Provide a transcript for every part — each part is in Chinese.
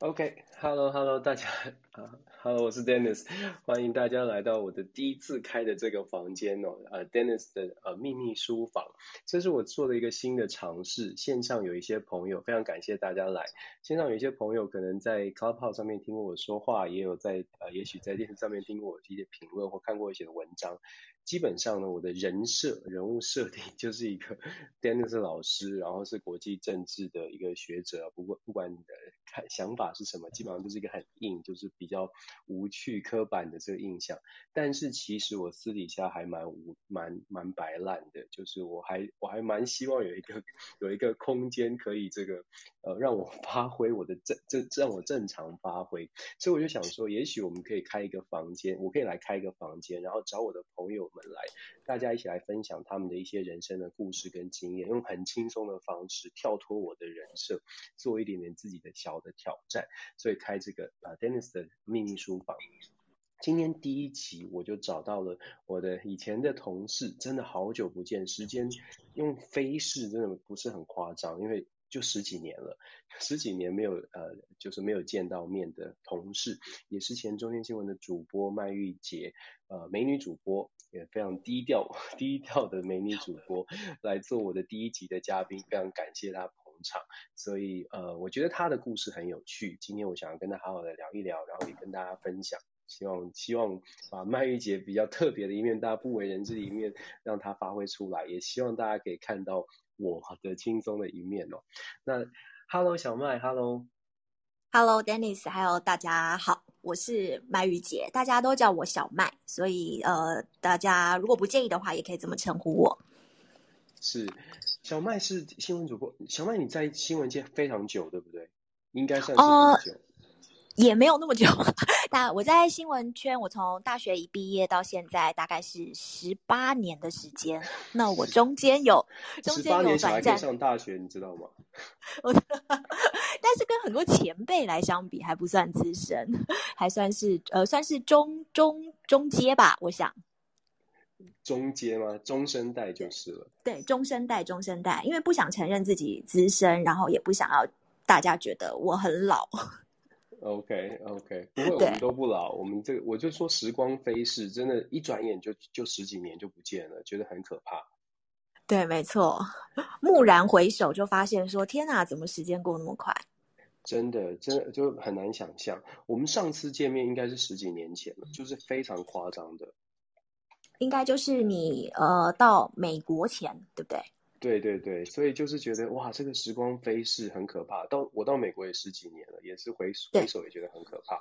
OK，Hello，Hello，、okay, 大家 啊，Hello，我是 Dennis，欢迎大家来到我的第一次开的这个房间哦，呃，Dennis 的呃秘密书房，这是我做的一个新的尝试。线上有一些朋友，非常感谢大家来。线上有一些朋友可能在 Clubhouse 上面听过我说话，也有在呃，也许在电视上面听过我一些评论或看过一些文章。基本上呢，我的人设人物设定 就是一个 Dennis 老师，然后是国际政治的一个学者。不过不管你的看想法是什么，基本上就是一个很硬，就是比比较无趣、刻板的这个印象。但是其实我私底下还蛮无蛮蛮摆烂的，就是我还我还蛮希望有一个有一个空间可以这个呃让我发挥我的正正让我正常发挥。所以我就想说，也许我们可以开一个房间，我可以来开一个房间，然后找我的朋友们。来，大家一起来分享他们的一些人生的故事跟经验，用很轻松的方式跳脱我的人设，做一点点自己的小的挑战。所以开这个啊，Dennis 的秘密书房。今天第一集我就找到了我的以前的同事，真的好久不见，时间用飞逝真的不是很夸张，因为。就十几年了，十几年没有呃，就是没有见到面的同事，也是前中天新闻的主播麦玉洁，呃，美女主播，也非常低调 低调的美女主播来做我的第一集的嘉宾，非常感谢她捧场，所以呃，我觉得他的故事很有趣，今天我想要跟他好好的聊一聊，然后也跟大家分享，希望希望把麦玉姐比较特别的一面，大家不为人知的一面，让她发挥出来，也希望大家可以看到。我的轻松的一面哦。那，Hello 小麦，Hello，Hello Dennis，还有大家好，我是麦玉姐，大家都叫我小麦，所以呃，大家如果不介意的话，也可以这么称呼我。是，小麦是新闻主播，小麦你在新闻界非常久，对不对？应该算是很久。Uh, 也没有那么久，但我在新闻圈，我从大学一毕业到现在，大概是十八年的时间。那我中间有中间有短暂，上大学，你知道吗？我但是跟很多前辈来相比，还不算资深，还算是呃，算是中中中阶吧，我想。中阶吗？中生代就是了。对，中生代，中生代，因为不想承认自己资深，然后也不想要大家觉得我很老。OK OK，不会，我们都不老。我们这个，我就说时光飞逝，真的，一转眼就就十几年就不见了，觉得很可怕。对，没错。蓦然回首，就发现说：“天哪，怎么时间过那么快？”真的，真的就很难想象。我们上次见面应该是十几年前了，就是非常夸张的。应该就是你呃到美国前，对不对？对对对，所以就是觉得哇，这个时光飞逝很可怕。到我到美国也十几年了，也是回回首也觉得很可怕。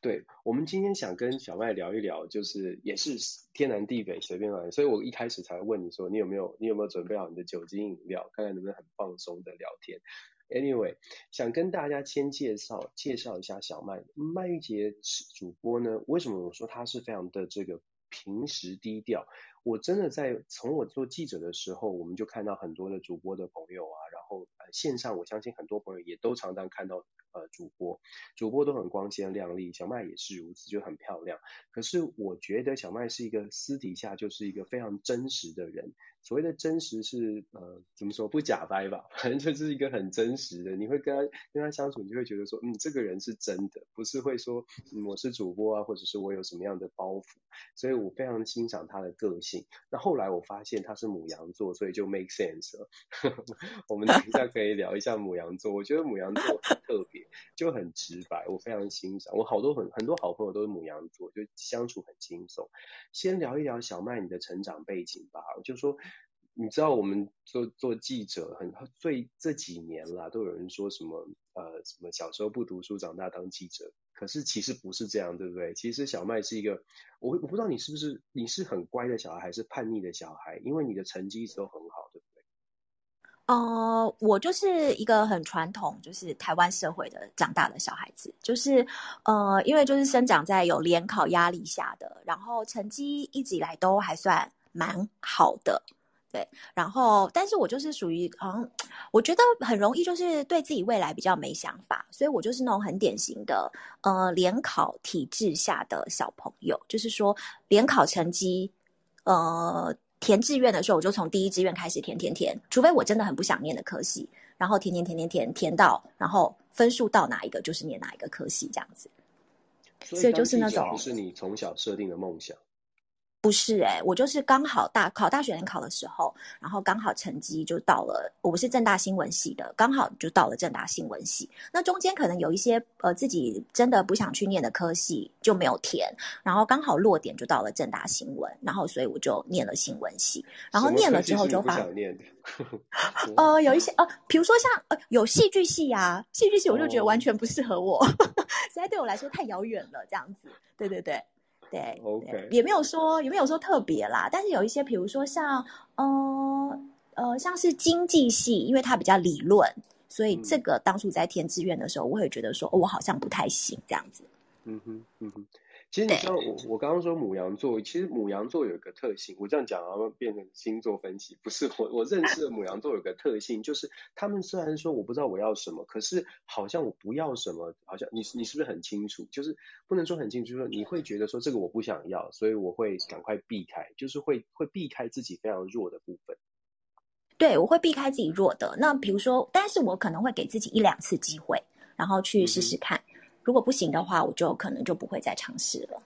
对，我们今天想跟小麦聊一聊，就是也是天南地北随便来，所以我一开始才问你说，你有没有你有没有准备好你的酒精饮料，看看能不能很放松的聊天。Anyway，想跟大家先介绍介绍一下小麦麦玉洁主播呢，为什么我说他是非常的这个平时低调？我真的在从我做记者的时候，我们就看到很多的主播的朋友啊，然后呃线上我相信很多朋友也都常常看到呃主播，主播都很光鲜亮丽，小麦也是如此，就很漂亮。可是我觉得小麦是一个私底下就是一个非常真实的人。所谓的真实是呃怎么说不假掰吧，反正就是一个很真实的。你会跟他跟他相处，你就会觉得说，嗯，这个人是真的，不是会说，我是主播啊，或者是我有什么样的包袱。所以我非常欣赏他的个性。那后来我发现他是母羊座，所以就 make sense 了。我们等一下可以聊一下母羊座。我觉得母羊座很特别，就很直白，我非常欣赏。我好多很很多好朋友都是母羊座，就相处很轻松。先聊一聊小麦你的成长背景吧，就说。你知道我们做做记者很最这几年啦，都有人说什么呃什么小时候不读书，长大当记者。可是其实不是这样，对不对？其实小麦是一个，我我不知道你是不是你是很乖的小孩，还是叛逆的小孩？因为你的成绩一直都很好，对不？呃，我就是一个很传统，就是台湾社会的长大的小孩子，就是呃，因为就是生长在有联考压力下的，然后成绩一直以来都还算蛮好的。对，然后，但是我就是属于好像，我觉得很容易就是对自己未来比较没想法，所以我就是那种很典型的，呃，联考体制下的小朋友，就是说联考成绩，呃，填志愿的时候我就从第一志愿开始填填填，除非我真的很不想念的科系，然后填填填填填填到，然后分数到哪一个就是念哪一个科系这样子。所以就是那种不是你从小设定的梦想。不是诶、欸、我就是刚好大考大学联考的时候，然后刚好成绩就到了。我是政大新闻系的，刚好就到了政大新闻系。那中间可能有一些呃自己真的不想去念的科系就没有填，然后刚好落点就到了政大新闻，然后所以我就念了新闻系。然后念了之后就发现，呃，有一些呃，比如说像呃有戏剧系啊，戏剧系我就觉得完全不适合我，实在对我来说太遥远了，这样子。对对对。对，OK，也没有说也没有说特别啦，但是有一些，比如说像，呃呃，像是经济系，因为它比较理论，所以这个当初在填志愿的时候，我会觉得说，哦，我好像不太行这样子。嗯哼，嗯哼。其实你知道我我刚刚说母羊座，其实母羊座有一个特性，我这样讲然后变成星座分析，不是我我认识的母羊座有个特性，就是他们虽然说我不知道我要什么，可是好像我不要什么，好像你你是不是很清楚？就是不能说很清楚，就是说你会觉得说这个我不想要，所以我会赶快避开，就是会会避开自己非常弱的部分。对，我会避开自己弱的。那比如说，但是我可能会给自己一两次机会，然后去试试看。嗯如果不行的话，我就可能就不会再尝试了。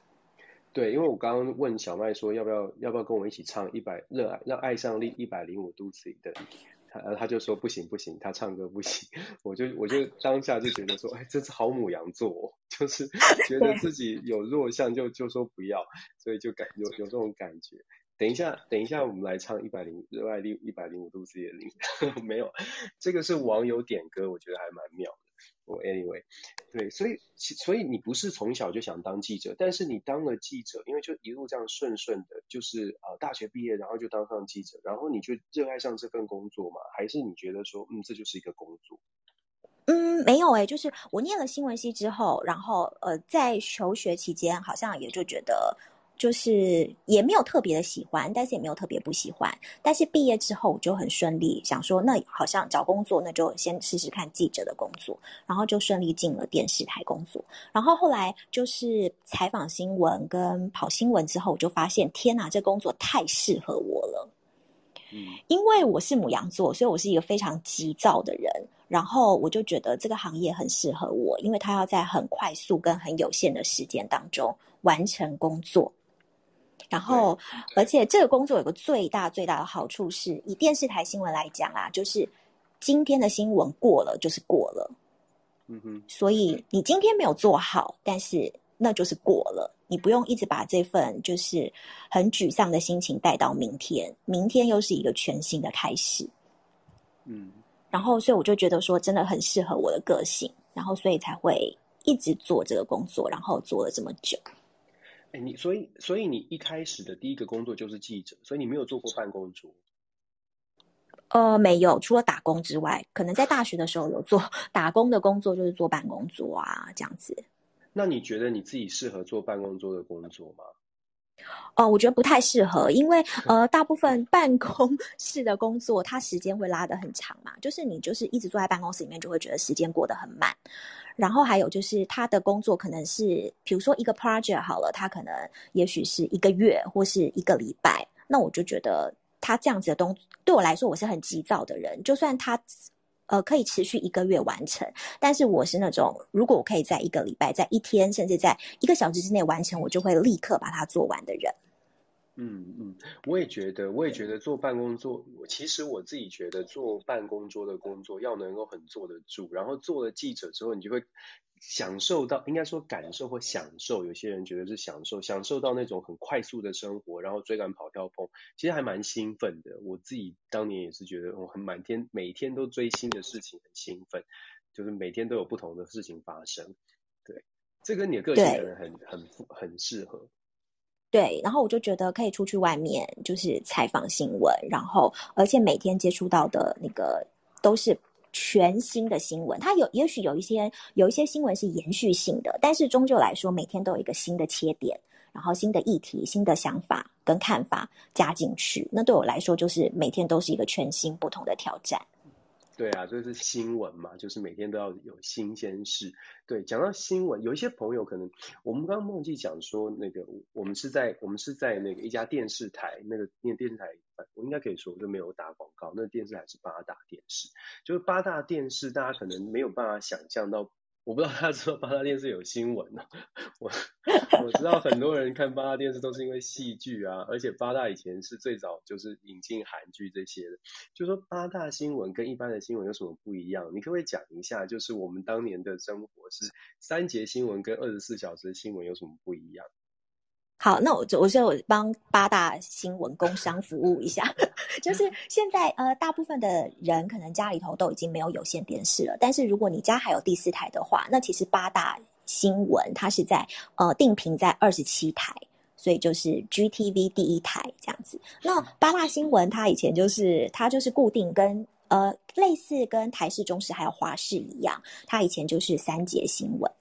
对，因为我刚刚问小麦说要不要要不要跟我一起唱一百热爱让爱上力一百零五度 C 的，他他就说不行不行，他唱歌不行。我就我就当下就觉得说，哎，这是好母羊座哦，就是觉得自己有弱项就就说不要，所以就感有有这种感觉。等一下等一下，我们来唱一百零热爱力一百零五度 C 的零，没有，这个是网友点歌，我觉得还蛮妙的。我 anyway，对，所以所以你不是从小就想当记者，但是你当了记者，因为就一路这样顺顺的，就是呃大学毕业然后就当上记者，然后你就热爱上这份工作吗？还是你觉得说嗯这就是一个工作？嗯，没有诶、就是我念了新闻系之后，然后呃在求学期间好像也就觉得。就是也没有特别的喜欢，但是也没有特别不喜欢。但是毕业之后我就很顺利，想说那好像找工作，那就先试试看记者的工作，然后就顺利进了电视台工作。然后后来就是采访新闻跟跑新闻之后，我就发现天哪，这工作太适合我了。嗯，因为我是母羊座，所以我是一个非常急躁的人。然后我就觉得这个行业很适合我，因为他要在很快速跟很有限的时间当中完成工作。然后，而且这个工作有个最大最大的好处是，以电视台新闻来讲啊，就是今天的新闻过了就是过了，嗯哼。所以你今天没有做好，但是那就是过了，你不用一直把这份就是很沮丧的心情带到明天，明天又是一个全新的开始。嗯。然后，所以我就觉得说，真的很适合我的个性，然后所以才会一直做这个工作，然后做了这么久。你所以所以你一开始的第一个工作就是记者，所以你没有做过办公桌？呃，没有，除了打工之外，可能在大学的时候有做 打工的工作，就是做办公桌啊这样子。那你觉得你自己适合做办公桌的工作吗？哦、呃，我觉得不太适合，因为 呃，大部分办公 室的工作，它时间会拉得很长嘛，就是你就是一直坐在办公室里面，就会觉得时间过得很慢。然后还有就是他的工作可能是，比如说一个 project 好了，他可能也许是一个月或是一个礼拜，那我就觉得他这样子的东，对我来说我是很急躁的人，就算他呃可以持续一个月完成，但是我是那种如果我可以在一个礼拜、在一天，甚至在一个小时之内完成，我就会立刻把它做完的人。嗯嗯，我也觉得，我也觉得做办公桌，其实我自己觉得做办公桌的工作要能够很坐得住，然后做了记者之后，你就会享受到，应该说感受或享受，有些人觉得是享受，享受到那种很快速的生活，然后追赶跑跳碰，其实还蛮兴奋的。我自己当年也是觉得我很满天，每天都追新的事情，很兴奋，就是每天都有不同的事情发生。对，这跟你的个性可能很很很适合。对，然后我就觉得可以出去外面，就是采访新闻，然后而且每天接触到的那个都是全新的新闻。它有也许有一些有一些新闻是延续性的，但是终究来说，每天都有一个新的切点，然后新的议题、新的想法跟看法加进去。那对我来说，就是每天都是一个全新不同的挑战。对啊，就是新闻嘛，就是每天都要有新鲜事。对，讲到新闻，有一些朋友可能，我们刚刚忘记讲说，那个我们是在我们是在那个一家电视台，那个那电视台，我应该可以说就没有打广告，那个电视台是八大电视，就是八大电视，大家可能没有办法想象到。我不知道他说八大电视有新闻呢，我我知道很多人看八大电视都是因为戏剧啊，而且八大以前是最早就是引进韩剧这些的，就说八大新闻跟一般的新闻有什么不一样？你可不可以讲一下？就是我们当年的生活是三节新闻跟二十四小时新闻有什么不一样？好，那我就我就帮八大新闻工商服务一下，就是现在呃，大部分的人可能家里头都已经没有有线电视了，但是如果你家还有第四台的话，那其实八大新闻它是在呃定频在二十七台，所以就是 GTV 第一台这样子。那八大新闻它以前就是它就是固定跟呃类似跟台视、中视还有华视一样，它以前就是三节新闻。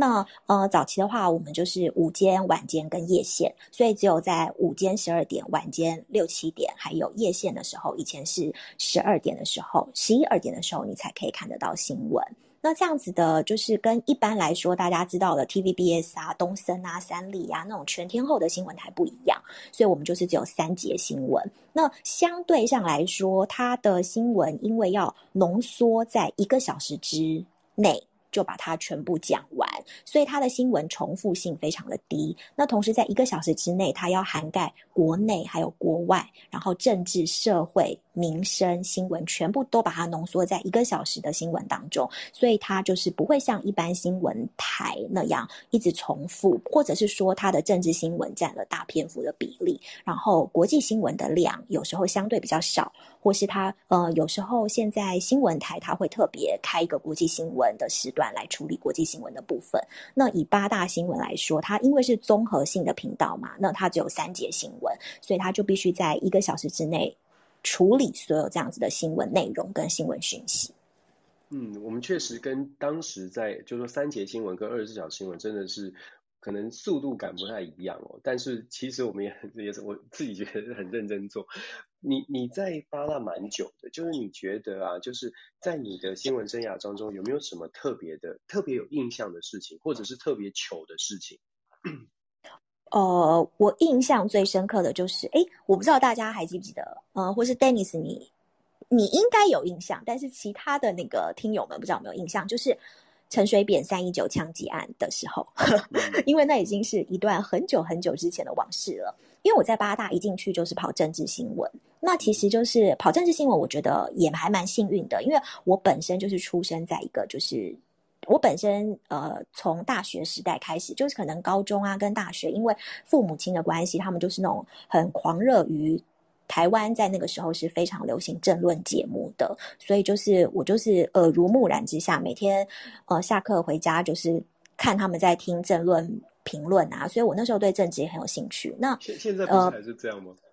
那呃，早期的话，我们就是午间、晚间跟夜线，所以只有在午间十二点、晚间六七点，还有夜线的时候，以前是十二点的时候、十一二点的时候，你才可以看得到新闻。那这样子的，就是跟一般来说大家知道的 TVBS 啊、东森啊、三立啊那种全天候的新闻台不一样，所以我们就是只有三节新闻。那相对上来说，它的新闻因为要浓缩在一个小时之内。就把它全部讲完，所以它的新闻重复性非常的低。那同时在一个小时之内，它要涵盖国内还有国外，然后政治、社会、民生新闻全部都把它浓缩在一个小时的新闻当中，所以它就是不会像一般新闻台那样一直重复，或者是说它的政治新闻占了大篇幅的比例，然后国际新闻的量有时候相对比较少。或是它呃，有时候现在新闻台它会特别开一个国际新闻的时段来处理国际新闻的部分。那以八大新闻来说，它因为是综合性的频道嘛，那它只有三节新闻，所以它就必须在一个小时之内处理所有这样子的新闻内容跟新闻讯息。嗯，我们确实跟当时在就是说三节新闻跟二十四小时新闻真的是。可能速度感不太一样哦，但是其实我们也很也是我自己觉得很认真做。你你在八大蛮久的，就是你觉得啊，就是在你的新闻生涯当中有没有什么特别的、特别有印象的事情，或者是特别糗的事情？呃，我印象最深刻的就是，哎，我不知道大家还记不记得，呃，或是 Dennis 你你应该有印象，但是其他的那个听友们不知道有没有印象，就是。陈水扁三一九枪击案的时候，因为那已经是一段很久很久之前的往事了。因为我在八大一进去就是跑政治新闻，那其实就是跑政治新闻，我觉得也还蛮幸运的，因为我本身就是出生在一个就是我本身呃从大学时代开始，就是可能高中啊跟大学，因为父母亲的关系，他们就是那种很狂热于。台湾在那个时候是非常流行政论节目的，所以就是我就是耳濡目染之下，每天呃下课回家就是看他们在听政论评论啊，所以我那时候对政治也很有兴趣。那现现在不是还是这样吗？呃，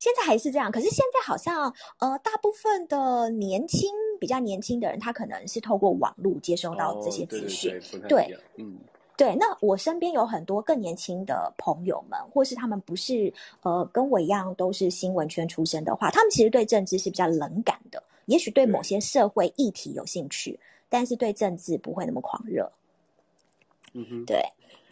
现在还是这样，可是现在好像呃大部分的年轻比较年轻的人，他可能是透过网络接收到这些资讯，哦，对，对，对，对，嗯。对，那我身边有很多更年轻的朋友们，或是他们不是呃跟我一样都是新闻圈出身的话，他们其实对政治是比较冷感的，也许对某些社会议题有兴趣，但是对政治不会那么狂热。嗯哼，对。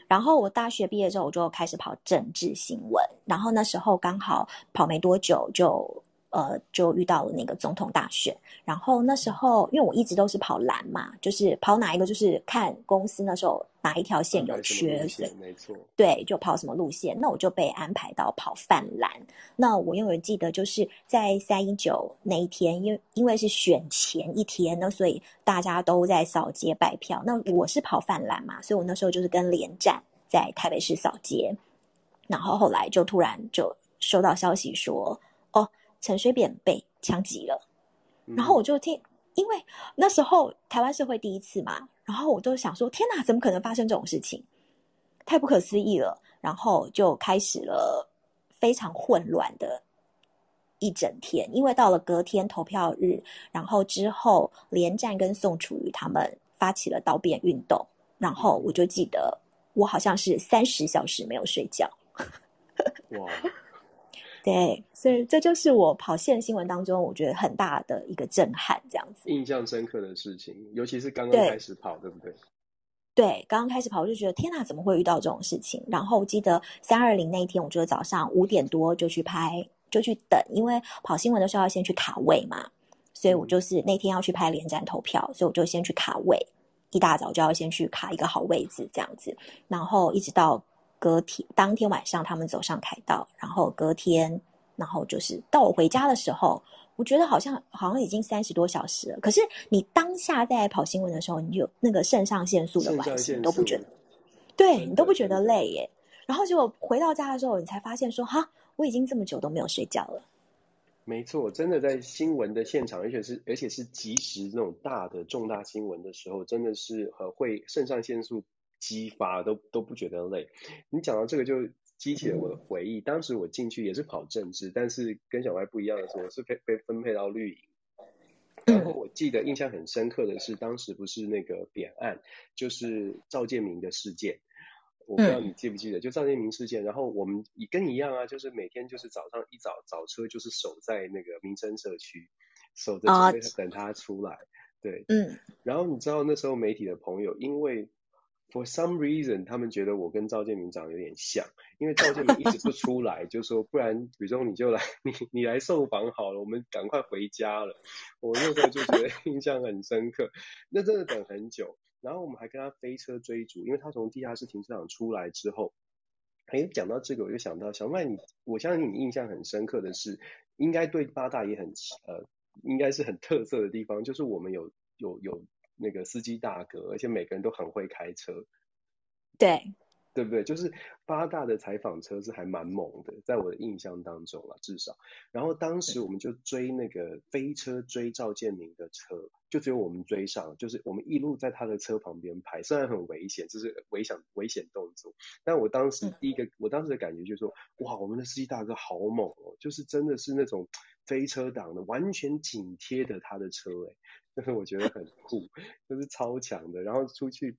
然后我大学毕业之后，我就开始跑政治新闻，然后那时候刚好跑没多久就。呃，就遇到了那个总统大选，然后那时候因为我一直都是跑蓝嘛，就是跑哪一个，就是看公司那时候哪一条线有缺，没错，对，就跑什么路线，那我就被安排到跑泛蓝。那我因为记得就是在三一九那一天，因为因为是选前一天，那所以大家都在扫街拜票。那我是跑泛蓝嘛，所以我那时候就是跟连战在台北市扫街，然后后来就突然就收到消息说，哦。陈水扁被枪击了，然后我就听，因为那时候台湾社会第一次嘛，然后我就想说，天哪，怎么可能发生这种事情？太不可思议了。然后就开始了非常混乱的一整天，因为到了隔天投票日，然后之后连战跟宋楚瑜他们发起了道辩运动，然后我就记得我好像是三十小时没有睡觉。哇！对，所以这就是我跑线新闻当中，我觉得很大的一个震撼，这样子。印象深刻的事情，尤其是刚刚开始跑，对，对不对？对，刚刚开始跑，我就觉得天哪，怎么会遇到这种事情？然后记得三二零那一天，我觉得早上五点多就去拍，就去等，因为跑新闻的时候要先去卡位嘛，所以我就是那天要去拍连战投票，所以我就先去卡位，一大早就要先去卡一个好位置，这样子，然后一直到隔天当天晚上他们走上凯道，然后隔天，然后就是到我回家的时候。我觉得好像好像已经三十多小时了，可是你当下在跑新闻的时候，你有那个肾上腺素的关系，你都不觉得，对你都不觉得累耶。然后结果回到家的时候，你才发现说哈，我已经这么久都没有睡觉了。没错，真的在新闻的现场，而且是而且是即时那种大的重大新闻的时候，真的是呃会肾上腺素激发，都都不觉得累。你讲到这个就。激起了我的回忆。当时我进去也是跑政治，但是跟小白不一样的是，我是被被分配到绿营。然后我记得印象很深刻的是，当时不是那个扁案，就是赵建明的事件。我不知道你记不记得，就赵建明事件。然后我们也跟你一样啊，就是每天就是早上一早早车就是守在那个民生社区，守着准备等他出来。对，嗯。然后你知道那时候媒体的朋友因为。For some reason，他们觉得我跟赵建明长得有点像，因为赵建明一直不出来，就说不然吕中你就来，你你来受访好了，我们赶快回家了。我那时候就觉得 印象很深刻，那真的等很久，然后我们还跟他飞车追逐，因为他从地下室停车场出来之后，哎，讲到这个我就想到小麦你，我相信你印象很深刻的是，应该对八大也很呃，应该是很特色的地方，就是我们有有有。那个司机大哥，而且每个人都很会开车，对，对不对？就是八大的采访车是还蛮猛的，在我的印象当中啊，至少。然后当时我们就追那个飞车追赵建明的车，就只有我们追上，就是我们一路在他的车旁边拍，虽然很危险，就是危险危险动作，但我当时第一个，嗯、我当时的感觉就是说，哇，我们的司机大哥好猛哦，就是真的是那种飞车党的，完全紧贴着他的车，哎。就是我觉得很酷，就是超强的。然后出去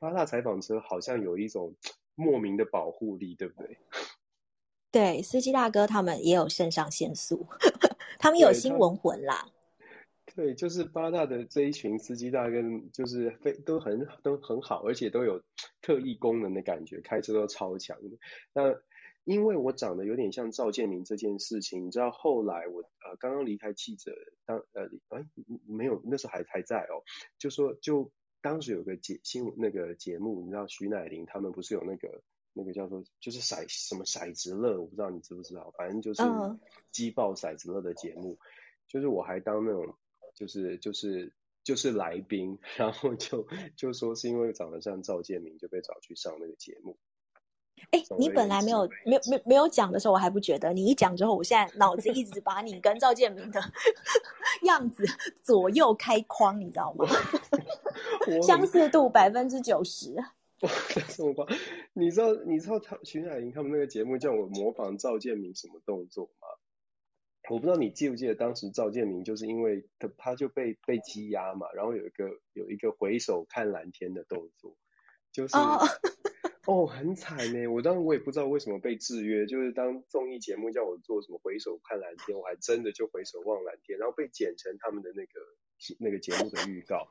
八大采访车好像有一种莫名的保护力，对不对？对，司机大哥他们也有肾上腺素，他们有新闻魂啦。对，就是八大的这一群司机大哥，就是非都很都很好，而且都有特异功能的感觉，开车都超强的。那因为我长得有点像赵建明这件事情，你知道后来我呃刚刚离开记者当呃哎没有那时候还还在哦，就说就当时有个节新闻那个节目，你知道徐乃麟他们不是有那个那个叫做就是骰什么骰子乐，我不知道你知不知道，反正就是击爆骰子乐的节目，就是我还当那种就是就是就是来宾，然后就就说是因为长得像赵建明就被找去上那个节目。哎，你本来没有没有没没有讲的时候，我还不觉得。你一讲之后，我现在脑子一直把你跟赵建明的 样子左右开框，你知道吗？相似度百分之九十。什，么夸？你知道你知道他徐乃麟他们那个节目叫我模仿赵建明什么动作吗？我不知道你记不记得当时赵建明就是因为他他就被被羁押嘛，然后有一个有一个回首看蓝天的动作，就是。Oh. 哦，很惨呢。我当时我也不知道为什么被制约，就是当综艺节目叫我做什么回首看蓝天，我还真的就回首望蓝天，然后被剪成他们的那个那个节目的预告。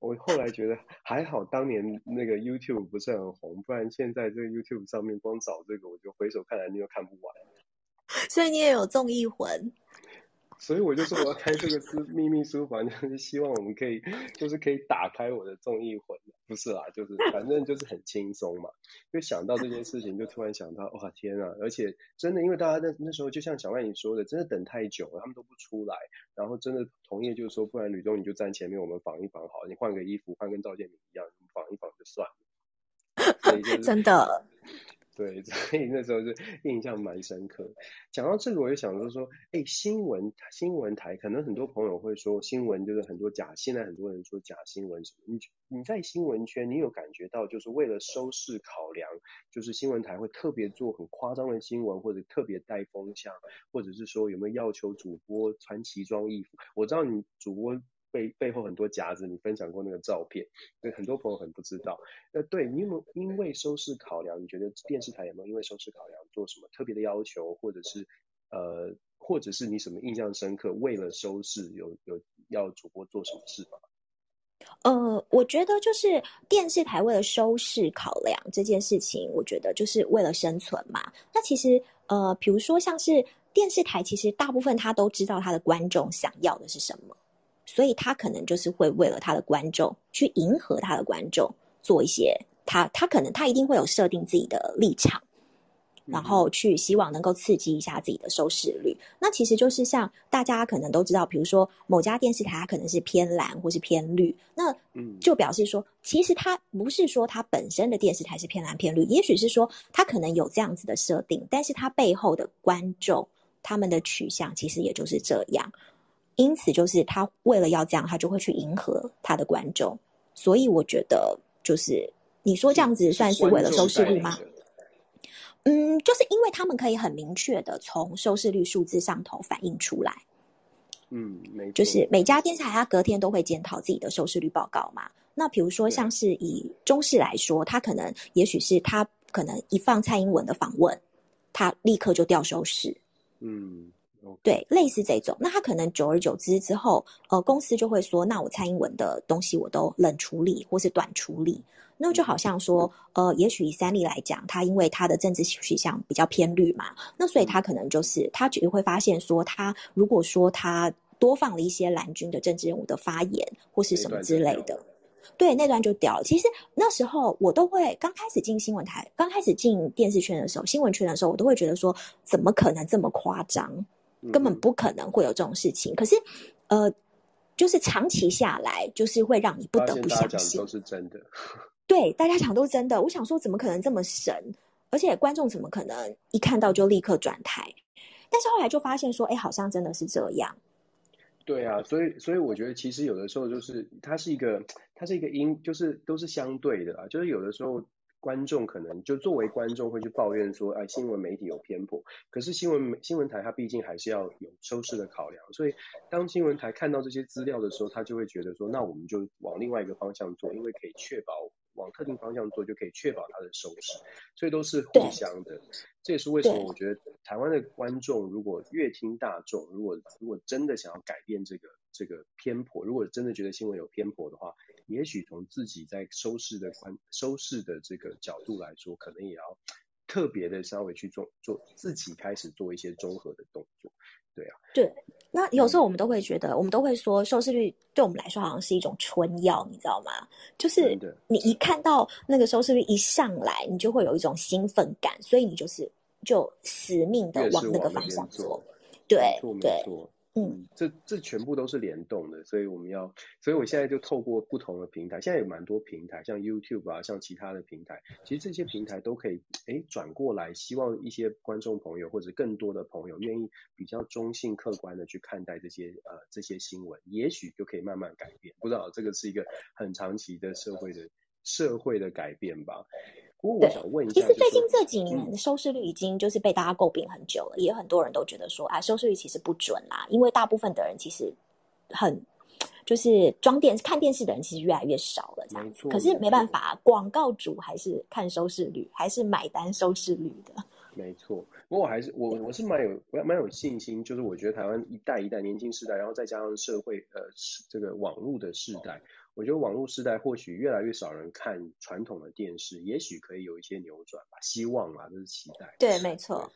我后来觉得还好，当年那个 YouTube 不是很红，不然现在这个 YouTube 上面光找这个，我就回首看蓝天都看不完。所以你也有综艺魂。所以我就说我要开这个私 秘密书房，就是希望我们可以，就是可以打开我的综艺魂，不是啦，就是反正就是很轻松嘛。就想到这件事情，就突然想到，哇天啊！而且真的，因为大家那那时候就像小万你说的，真的等太久了，他们都不出来，然后真的同业就是说，不然吕中你就站前面，我们访一访好，你换个衣服，换跟赵建明一样，访一访就算了。就是、真的。对，所以那时候是印象蛮深刻。讲到这个，我就想说说，哎，新闻新闻台，可能很多朋友会说，新闻就是很多假，现在很多人说假新闻什么。你你在新闻圈，你有感觉到，就是为了收视考量，就是新闻台会特别做很夸张的新闻，或者特别带风向，或者是说有没有要求主播穿奇装异服？我知道你主播。背背后很多夹子，你分享过那个照片，对很多朋友很不知道。那对你有没有因为收视考量，你觉得电视台有没有因为收视考量做什么特别的要求，或者是呃，或者是你什么印象深刻？为了收视，有有要主播做什么事吗？呃，我觉得就是电视台为了收视考量这件事情，我觉得就是为了生存嘛。那其实呃，比如说像是电视台，其实大部分他都知道他的观众想要的是什么，所以他可能就是会为了他的观众去迎合他的观众，做一些他他可能他一定会有设定自己的立场。然后去希望能够刺激一下自己的收视率，那其实就是像大家可能都知道，比如说某家电视台它可能是偏蓝或是偏绿，那就表示说，其实它不是说它本身的电视台是偏蓝偏绿，也许是说它可能有这样子的设定，但是它背后的观众他们的取向其实也就是这样，因此就是他为了要这样，他就会去迎合他的观众，所以我觉得就是你说这样子算是为了收视率吗？嗯，就是因为他们可以很明确的从收视率数字上头反映出来。嗯，没错。就是每家电视台它隔天都会检讨自己的收视率报告嘛。那比如说像是以中视来说，他可能也许是他可能一放蔡英文的访问，他立刻就掉收视。嗯.对，类似这种。那他可能久而久之之后，呃，公司就会说，那我蔡英文的东西我都冷处理或是短处理。那就好像说，呃，也许以三立来讲，他因为他的政治取向比较偏绿嘛，那所以他可能就是他就会发现说，他如果说他多放了一些蓝军的政治人物的发言或是什么之类的，对，那段就掉了。其实那时候我都会刚开始进新闻台，刚开始进电视圈的时候，新闻圈的时候，我都会觉得说，怎么可能这么夸张？根本不可能会有这种事情。可是，呃，就是长期下来，就是会让你不得不相信都是真的。对，大家讲都是真的。我想说，怎么可能这么神？而且观众怎么可能一看到就立刻转台？但是后来就发现说，哎，好像真的是这样。对啊，所以所以我觉得其实有的时候就是它是一个，它是一个因，就是都是相对的啊。就是有的时候观众可能就作为观众会去抱怨说，哎，新闻媒体有偏颇。可是新闻新闻台它毕竟还是要有收视的考量，所以当新闻台看到这些资料的时候，他就会觉得说，那我们就往另外一个方向做，因为可以确保。往特定方向做，就可以确保它的收视，所以都是互相的。这也是为什么我觉得台湾的观众如果越听大众，如果如果真的想要改变这个这个偏颇，如果真的觉得新闻有偏颇的话，也许从自己在收视的观收视的这个角度来说，可能也要特别的稍微去做做自己开始做一些综合的动作。对啊，对。那有时候我们都会觉得，嗯、我们都会说收视率对我们来说好像是一种春药，你知道吗？就是你一看到那个收视率一上来，你就会有一种兴奋感，所以你就是就死命的往那个方向做。对，对。嗯，这这全部都是联动的，所以我们要，所以我现在就透过不同的平台，现在有蛮多平台，像 YouTube 啊，像其他的平台，其实这些平台都可以，哎，转过来，希望一些观众朋友或者更多的朋友愿意比较中性客观的去看待这些呃这些新闻，也许就可以慢慢改变。不知道这个是一个很长期的社会的社会的改变吧。不过我想问一下，其实最近这几年的收视率已经就是被大家诟病很久了，嗯、也很多人都觉得说，啊，收视率其实不准啦，因为大部分的人其实很就是装电看电视的人其实越来越少了，这样子。可是没办法，广告主还是看收视率，还是买单收视率的。没错，不过我还是我我是蛮有我蛮有信心，就是我觉得台湾一代一代年轻世代，然后再加上社会呃这个网络的世代。我觉得网络时代或许越来越少人看传统的电视，也许可以有一些扭转吧，希望啊，这是期待。对，没错。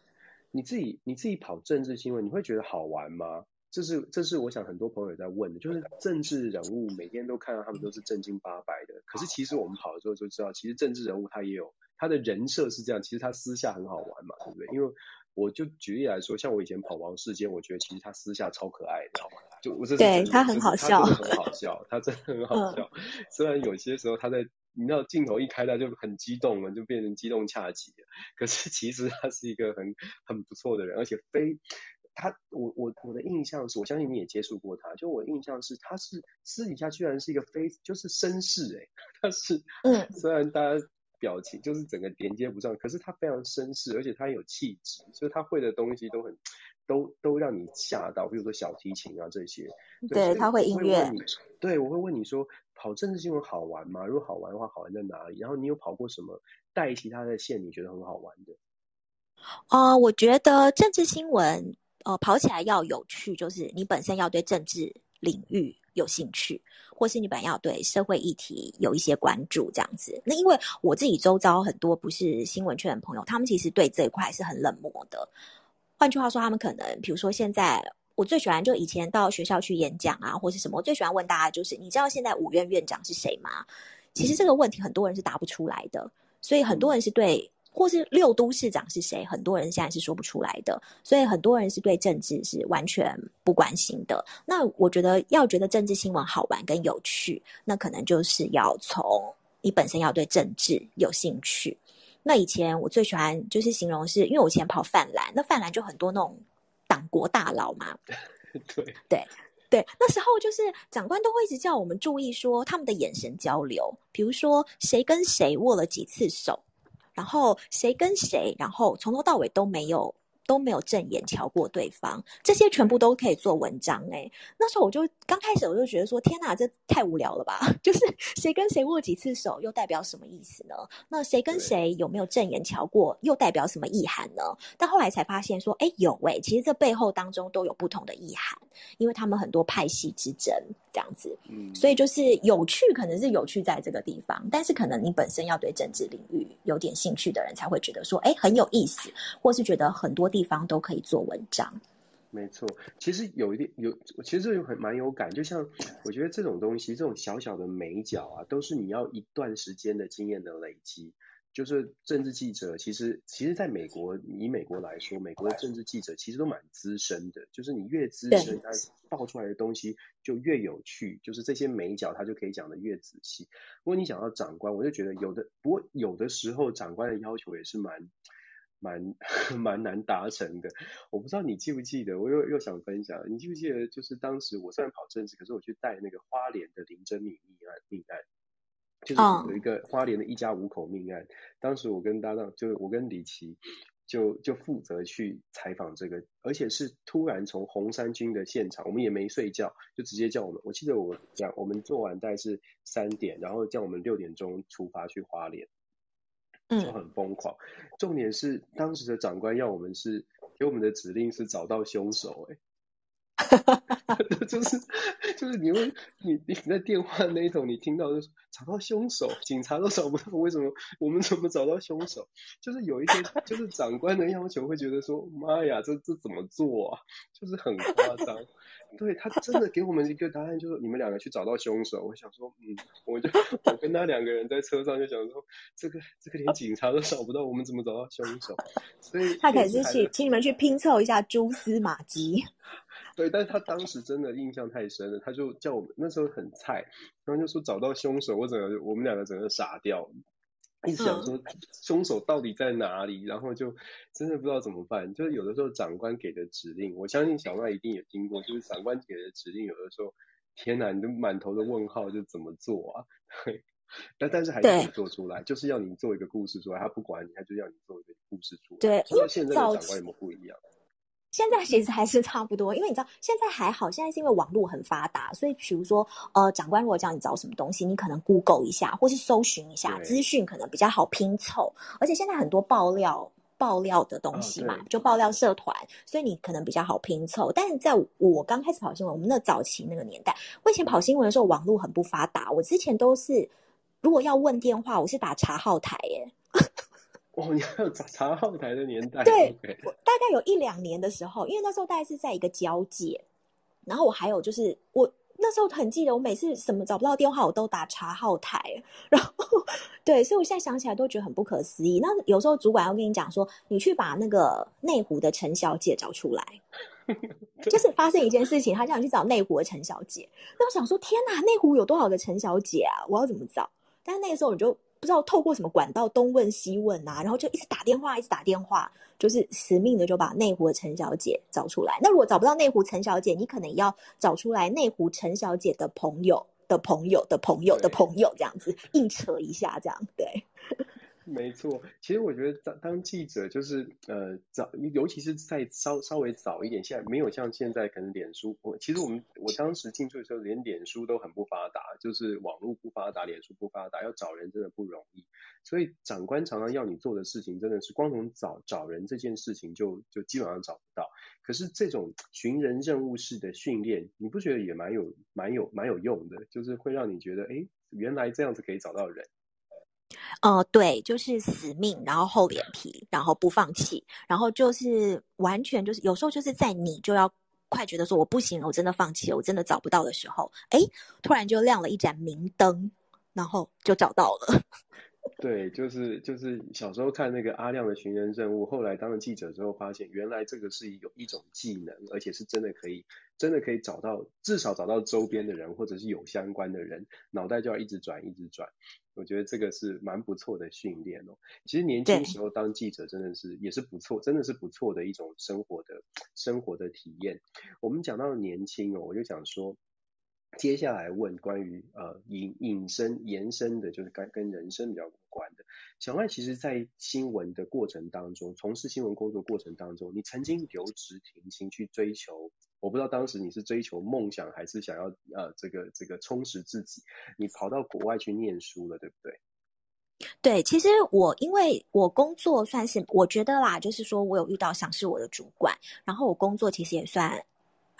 你自己你自己跑政治新闻，你会觉得好玩吗？这是这是我想很多朋友在问的，就是政治人物每天都看到他们都是正经八百的，可是其实我们跑的时候就知道，其实政治人物他也有他的人设是这样，其实他私下很好玩嘛，对不对？因为我就举例来说，像我以前跑王世坚，我觉得其实他私下超可爱的，知道吗？就我这是对他很好笑，他真的很好笑，他真的很好笑。嗯、虽然有些时候他在，你知道镜头一开他就很激动了，就变成激动恰吉了。可是其实他是一个很很不错的人，而且非他，我我我的印象是，我相信你也接触过他，就我印象是他是私底下居然是一个非就是绅士诶、欸，他是嗯，虽然大家。表情就是整个连接不上，可是他非常绅士，而且他有气质，所以他会的东西都很都都让你吓到，比如说小提琴啊这些。对，对他会音乐。对，我会问你说，跑政治新闻好玩吗？如果好玩的话，好玩在哪里？然后你有跑过什么带其他的线，你觉得很好玩的？啊、呃，我觉得政治新闻，呃，跑起来要有趣，就是你本身要对政治领域有兴趣，或是你本要对社会议题有一些关注，这样子。那因为我自己周遭很多不是新闻圈的朋友，他们其实对这一块是很冷漠的。换句话说，他们可能，比如说现在，我最喜欢就以前到学校去演讲啊，或是什么，我最喜欢问大家就是，你知道现在五院院长是谁吗？其实这个问题很多人是答不出来的，所以很多人是对。或是六都市长是谁？很多人现在是说不出来的，所以很多人是对政治是完全不关心的。那我觉得要觉得政治新闻好玩跟有趣，那可能就是要从你本身要对政治有兴趣。那以前我最喜欢就是形容是，因为我以前跑泛蓝，那泛蓝就很多那种党国大佬嘛。对对对，那时候就是长官都会一直叫我们注意说他们的眼神交流，比如说谁跟谁握了几次手。然后谁跟谁，然后从头到尾都没有。都没有正眼瞧过对方，这些全部都可以做文章哎。那时候我就刚开始我就觉得说，天哪，这太无聊了吧？就是谁跟谁握几次手，又代表什么意思呢？那谁跟谁有没有正眼瞧过，又代表什么意涵呢？但后来才发现说，哎，有哎，其实这背后当中都有不同的意涵，因为他们很多派系之争这样子。嗯，所以就是有趣，可能是有趣在这个地方，但是可能你本身要对政治领域有点兴趣的人才会觉得说，哎，很有意思，或是觉得很多地。地方都可以做文章，没错。其实有一点有，其实这很蛮有感。就像我觉得这种东西，这种小小的美角啊，都是你要一段时间的经验的累积。就是政治记者，其实其实在美国，以美国来说，美国的政治记者其实都蛮资深的。就是你越资深，他爆出来的东西就越有趣。就是这些美角，他就可以讲的越仔细。如果你讲到长官，我就觉得有的，不过有的时候长官的要求也是蛮。蛮 蛮难达成的，我不知道你记不记得，我又又想分享，你记不记得？就是当时我虽然跑政治，可是我去带那个花莲的林珍敏命案命案，就是有一个花莲的一家五口命案。Oh. 当时我跟搭档，就是我跟李琦，就就负责去采访这个，而且是突然从红衫军的现场，我们也没睡觉，就直接叫我们。我记得我讲，我们做完大概是三点，然后叫我们六点钟出发去花莲。就很疯狂，重点是当时的长官要我们是给我们的指令是找到凶手，欸，哎，就是 就是你会你你在电话那一头你听到就是找到凶手，警察都找不到，为什么我们怎么找到凶手？就是有一些就是长官的要求会觉得说，妈呀，这这怎么做啊？就是很夸张。对，他真的给我们一个答案，就是你们两个去找到凶手。我想说，嗯，我就我跟他两个人在车上就想说，这个这个连警察都找不到，我们怎么找到凶手？所以他可是去请你们去拼凑一下蛛丝马迹。对，但是他当时真的印象太深了，他就叫我们那时候很菜，然后就说找到凶手，我整个我们两个整个傻掉。一直想说凶手到底在哪里，然后就真的不知道怎么办。就是有的时候长官给的指令，我相信小麦一定也听过，就是长官给的指令，有的时候天哪，你都满头的问号，就怎么做啊？对，但但是还是做出来，就是要你做一个故事出来，他不管你，他就要你做一个故事出来。对，因为现在的长官有没有不一样？现在其实还是差不多，因为你知道现在还好，现在是因为网络很发达，所以比如说呃，长官如果叫你找什么东西，你可能 Google 一下，或是搜寻一下资讯，可能比较好拼凑。而且现在很多爆料爆料的东西嘛，哦、就爆料社团，所以你可能比较好拼凑。但是在我刚开始跑新闻，我们那早期那个年代，我以前跑新闻的时候，网络很不发达，我之前都是如果要问电话，我是打查号台耶。哦，你还有查查号台的年代？对我大概有一两年的时候，因为那时候大概是在一个交界，然后我还有就是我那时候很记得，我每次什么找不到电话，我都打查号台，然后对，所以我现在想起来都觉得很不可思议。那有时候主管要跟你讲说，你去把那个内湖的陈小姐找出来，就是发生一件事情，他叫你去找内湖的陈小姐。那我想说，天哪，内湖有多少个陈小姐啊？我要怎么找？但是那个时候你就。不知道透过什么管道东问西问啊，然后就一直打电话，一直打电话，就是死命的就把内湖的陈小姐找出来。那如果找不到内湖陈小姐，你可能要找出来内湖陈小姐的朋友的朋友的朋友的朋友，这样子硬扯一下，这样对。没错，其实我觉得当当记者就是呃早，尤其是在稍稍微早一点，现在没有像现在可能脸书，我其实我们我当时进去的时候，连脸书都很不发达，就是网络不发达，脸书不发达，要找人真的不容易。所以长官常常要你做的事情，真的是光从找找人这件事情就就基本上找不到。可是这种寻人任务式的训练，你不觉得也蛮有蛮有蛮有用的？就是会让你觉得，哎，原来这样子可以找到人。哦，对，就是死命，然后厚脸皮，然后不放弃，然后就是完全就是有时候就是在你就要快觉得说我不行了，我真的放弃了，我真的找不到的时候，哎，突然就亮了一盏明灯，然后就找到了。对，就是就是小时候看那个阿亮的寻人任务，后来当了记者之后，发现原来这个是有一种技能，而且是真的可以，真的可以找到，至少找到周边的人，或者是有相关的人，脑袋就要一直转，一直转。我觉得这个是蛮不错的训练哦。其实年轻时候当记者真的是也是不错，真的是不错的一种生活的生活的体验。我们讲到年轻哦，我就想说。接下来问关于呃引引申延伸的，就是跟跟人生比较有关的。小麦其实，在新闻的过程当中，从事新闻工作过程当中，你曾经留职停薪去追求，我不知道当时你是追求梦想，还是想要呃这个这个充实自己，你跑到国外去念书了，对不对？对，其实我因为我工作算是我觉得啦，就是说我有遇到赏识我的主管，然后我工作其实也算。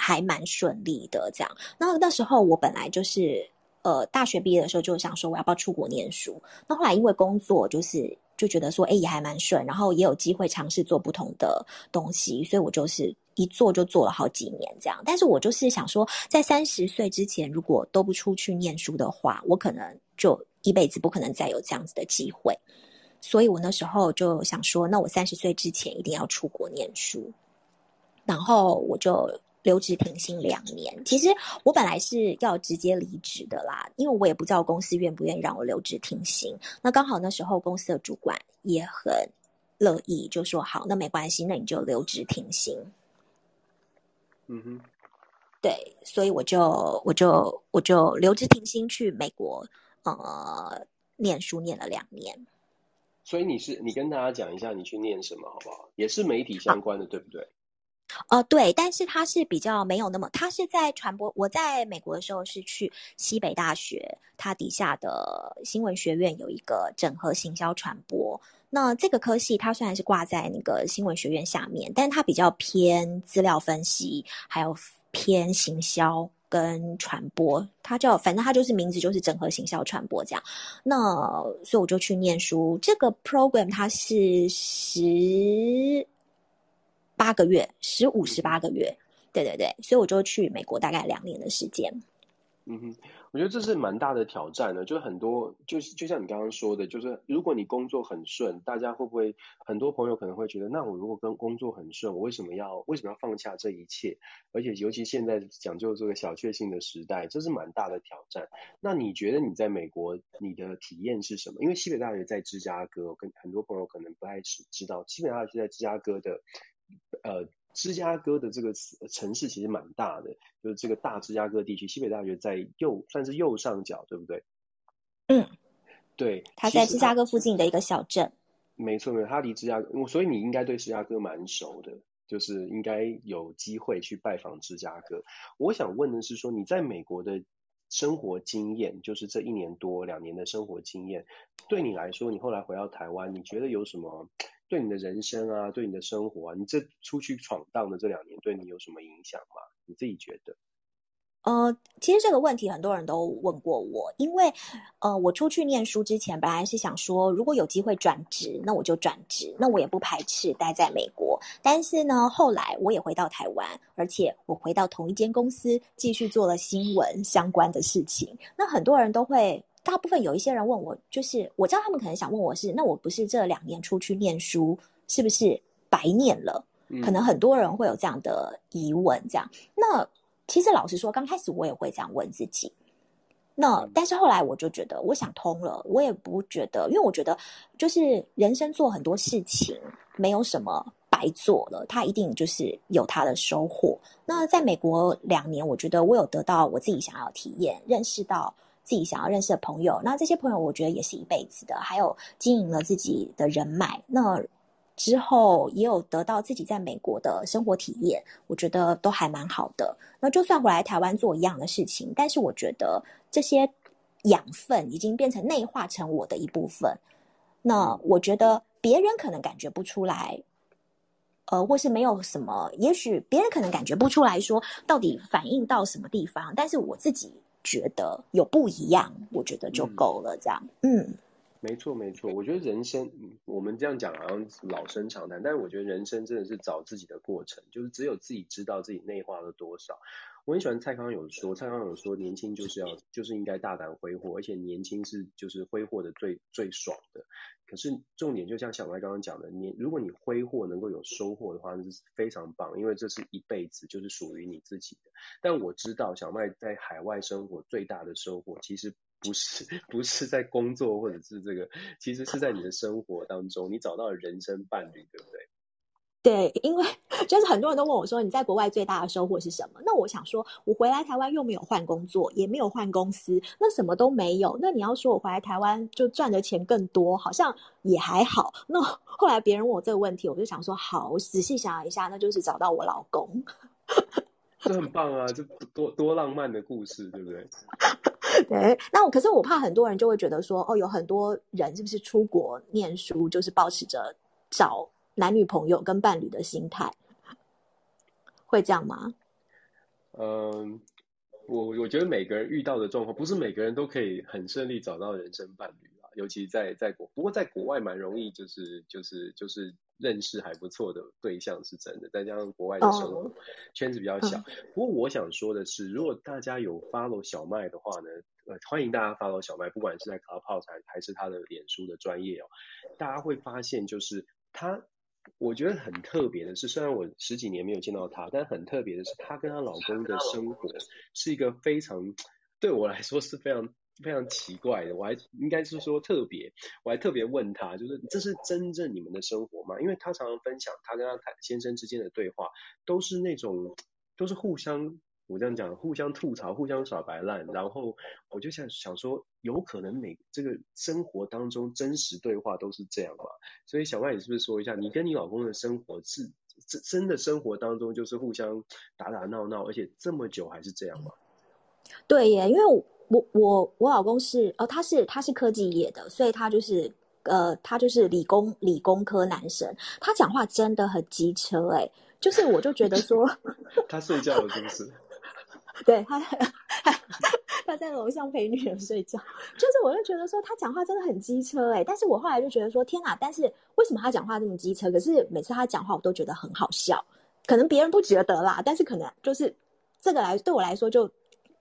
还蛮顺利的，这样。那那时候我本来就是，呃，大学毕业的时候就想说我要不要出国念书。那后来因为工作就是就觉得说，哎，也还蛮顺，然后也有机会尝试做不同的东西，所以我就是一做就做了好几年这样。但是我就是想说，在三十岁之前，如果都不出去念书的话，我可能就一辈子不可能再有这样子的机会。所以我那时候就想说，那我三十岁之前一定要出国念书。然后我就。留职停薪两年，其实我本来是要直接离职的啦，因为我也不知道公司愿不愿意让我留职停薪。那刚好那时候公司的主管也很乐意，就说好，那没关系，那你就留职停薪。嗯哼，对，所以我就我就我就留职停薪去美国呃念书，念了两年。所以你是你跟大家讲一下你去念什么好不好？也是媒体相关的，对不对？呃，对，但是他是比较没有那么，他是在传播。我在美国的时候是去西北大学，它底下的新闻学院有一个整合行销传播。那这个科系它虽然是挂在那个新闻学院下面，但它比较偏资料分析，还有偏行销跟传播。它叫反正它就是名字就是整合行销传播这样。那所以我就去念书，这个 program 它是十。八个月，十五十八个月，对对对，所以我就去美国大概两年的时间。嗯哼，我觉得这是蛮大的挑战的。就是很多，就是就像你刚刚说的，就是如果你工作很顺，大家会不会很多朋友可能会觉得，那我如果跟工作很顺，我为什么要为什么要放下这一切？而且尤其现在讲究这个小确幸的时代，这是蛮大的挑战。那你觉得你在美国你的体验是什么？因为西北大学在芝加哥，跟很多朋友可能不太知道，西北大学是在芝加哥的。呃，芝加哥的这个城市其实蛮大的，就是这个大芝加哥地区，西北大学在右，算是右上角，对不对？嗯，对，它在芝加哥附近的一个小镇。没错，没错，它离芝加哥，所以你应该对芝加哥蛮熟的，就是应该有机会去拜访芝加哥。我想问的是说，你在美国的生活经验，就是这一年多两年的生活经验，对你来说，你后来回到台湾，你觉得有什么？对你的人生啊，对你的生活啊，你这出去闯荡的这两年，对你有什么影响吗？你自己觉得？呃，其实这个问题很多人都问过我，因为呃，我出去念书之前，本来是想说，如果有机会转职，那我就转职，那我也不排斥待在美国。但是呢，后来我也回到台湾，而且我回到同一间公司，继续做了新闻相关的事情。那很多人都会。大部分有一些人问我，就是我知道他们可能想问我是，那我不是这两年出去念书，是不是白念了？嗯。可能很多人会有这样的疑问。这样，那其实老实说，刚开始我也会这样问自己。那但是后来我就觉得，我想通了，我也不觉得，因为我觉得就是人生做很多事情没有什么白做了，他一定就是有他的收获。那在美国两年，我觉得我有得到我自己想要体验，认识到。自己想要认识的朋友，那这些朋友我觉得也是一辈子的，还有经营了自己的人脉，那之后也有得到自己在美国的生活体验，我觉得都还蛮好的。那就算回来台湾做一样的事情，但是我觉得这些养分已经变成内化成我的一部分。那我觉得别人可能感觉不出来，呃，或是没有什么，也许别人可能感觉不出来说到底反映到什么地方，但是我自己觉得有不一样，我觉得就够了，这样，嗯。没错，没错。我觉得人生，我们这样讲好像老生常谈，但是我觉得人生真的是找自己的过程，就是只有自己知道自己内化了多少。我很喜欢蔡康永说，蔡康永说，年轻就是要，就是应该大胆挥霍，而且年轻是就是挥霍的最最爽的。可是重点就像小麦刚刚讲的，你如果你挥霍能够有收获的话，那是非常棒，因为这是一辈子就是属于你自己的。但我知道小麦在海外生活最大的收获，其实。不是，不是在工作或者是这个，其实是在你的生活当中，你找到了人生伴侣，对不对？对，因为就是很多人都问我说，你在国外最大的收获是什么？那我想说，我回来台湾又没有换工作，也没有换公司，那什么都没有。那你要说我回来台湾就赚的钱更多，好像也还好。那后来别人问我这个问题，我就想说，好，我仔细想一下，那就是找到我老公。这很棒啊，这多多浪漫的故事，对不对？对，那我可是我怕很多人就会觉得说，哦，有很多人是不是出国念书，就是抱持着找男女朋友跟伴侣的心态，会这样吗？嗯，我我觉得每个人遇到的状况，不是每个人都可以很顺利找到人生伴侣啊，尤其在在国，不过在国外蛮容易，就是就是就是认识还不错的对象是真的，再加上国外的生活、哦、圈子比较小。嗯、不过我想说的是，如果大家有 follow 小麦的话呢？呃，欢迎大家 follow 小麦，不管是在 Clubhouse 还是他的脸书的专业哦，大家会发现就是他，我觉得很特别的是，虽然我十几年没有见到她，但很特别的是，她跟她老公的生活是一个非常，对我来说是非常非常奇怪的。我还应该是说特别，我还特别问她，就是这是真正你们的生活吗？因为她常常分享她跟她先生之间的对话，都是那种都是互相。我这样讲，互相吐槽，互相耍白烂，然后我就想想说，有可能每这个生活当中真实对话都是这样吧？所以小麦，你是不是说一下，你跟你老公的生活是真真的生活当中就是互相打打闹闹，而且这么久还是这样吗？对耶，因为我我我老公是哦，他是他是科技业的，所以他就是呃，他就是理工理工科男生，他讲话真的很机车哎，就是我就觉得说 他睡觉了是不是？对他，他在楼上陪女儿睡觉，就是我就觉得说他讲话真的很机车哎，但是我后来就觉得说天哪，但是为什么他讲话这么机车？可是每次他讲话我都觉得很好笑，可能别人不觉得啦，但是可能就是这个来对我来说就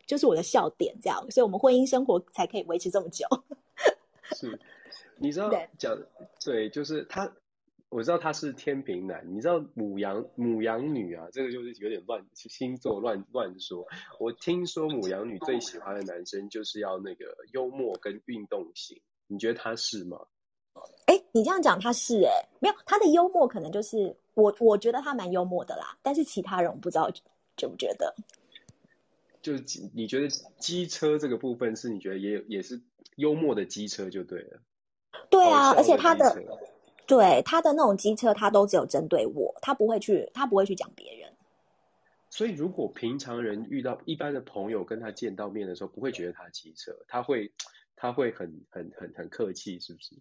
就是我的笑点这样，所以我们婚姻生活才可以维持这么久。是，你知道讲对，就是他。我知道他是天平男，你知道母羊母羊女啊，这个就是有点乱星座乱乱说。我听说母羊女最喜欢的男生就是要那个幽默跟运动型，你觉得他是吗？哎，你这样讲他是哎，没有他的幽默可能就是我我觉得他蛮幽默的啦，但是其他人我不知道觉不觉得。就是你觉得机车这个部分是你觉得也有也是幽默的机车就对了。对啊，而且他的。对他的那种机车，他都只有针对我，他不会去，他不会去讲别人。所以，如果平常人遇到一般的朋友跟他见到面的时候，不会觉得他机车，他会，他会很很很很客气，是不是？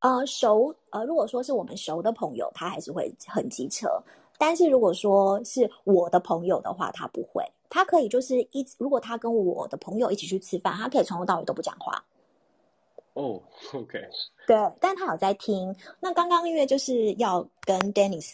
呃，熟呃，如果说是我们熟的朋友，他还是会很机车。但是如果说是我的朋友的话，他不会，他可以就是一，如果他跟我的朋友一起去吃饭，他可以从头到尾都不讲话。哦、oh，OK，对，但他有在听。那刚刚因为就是要跟 Dennis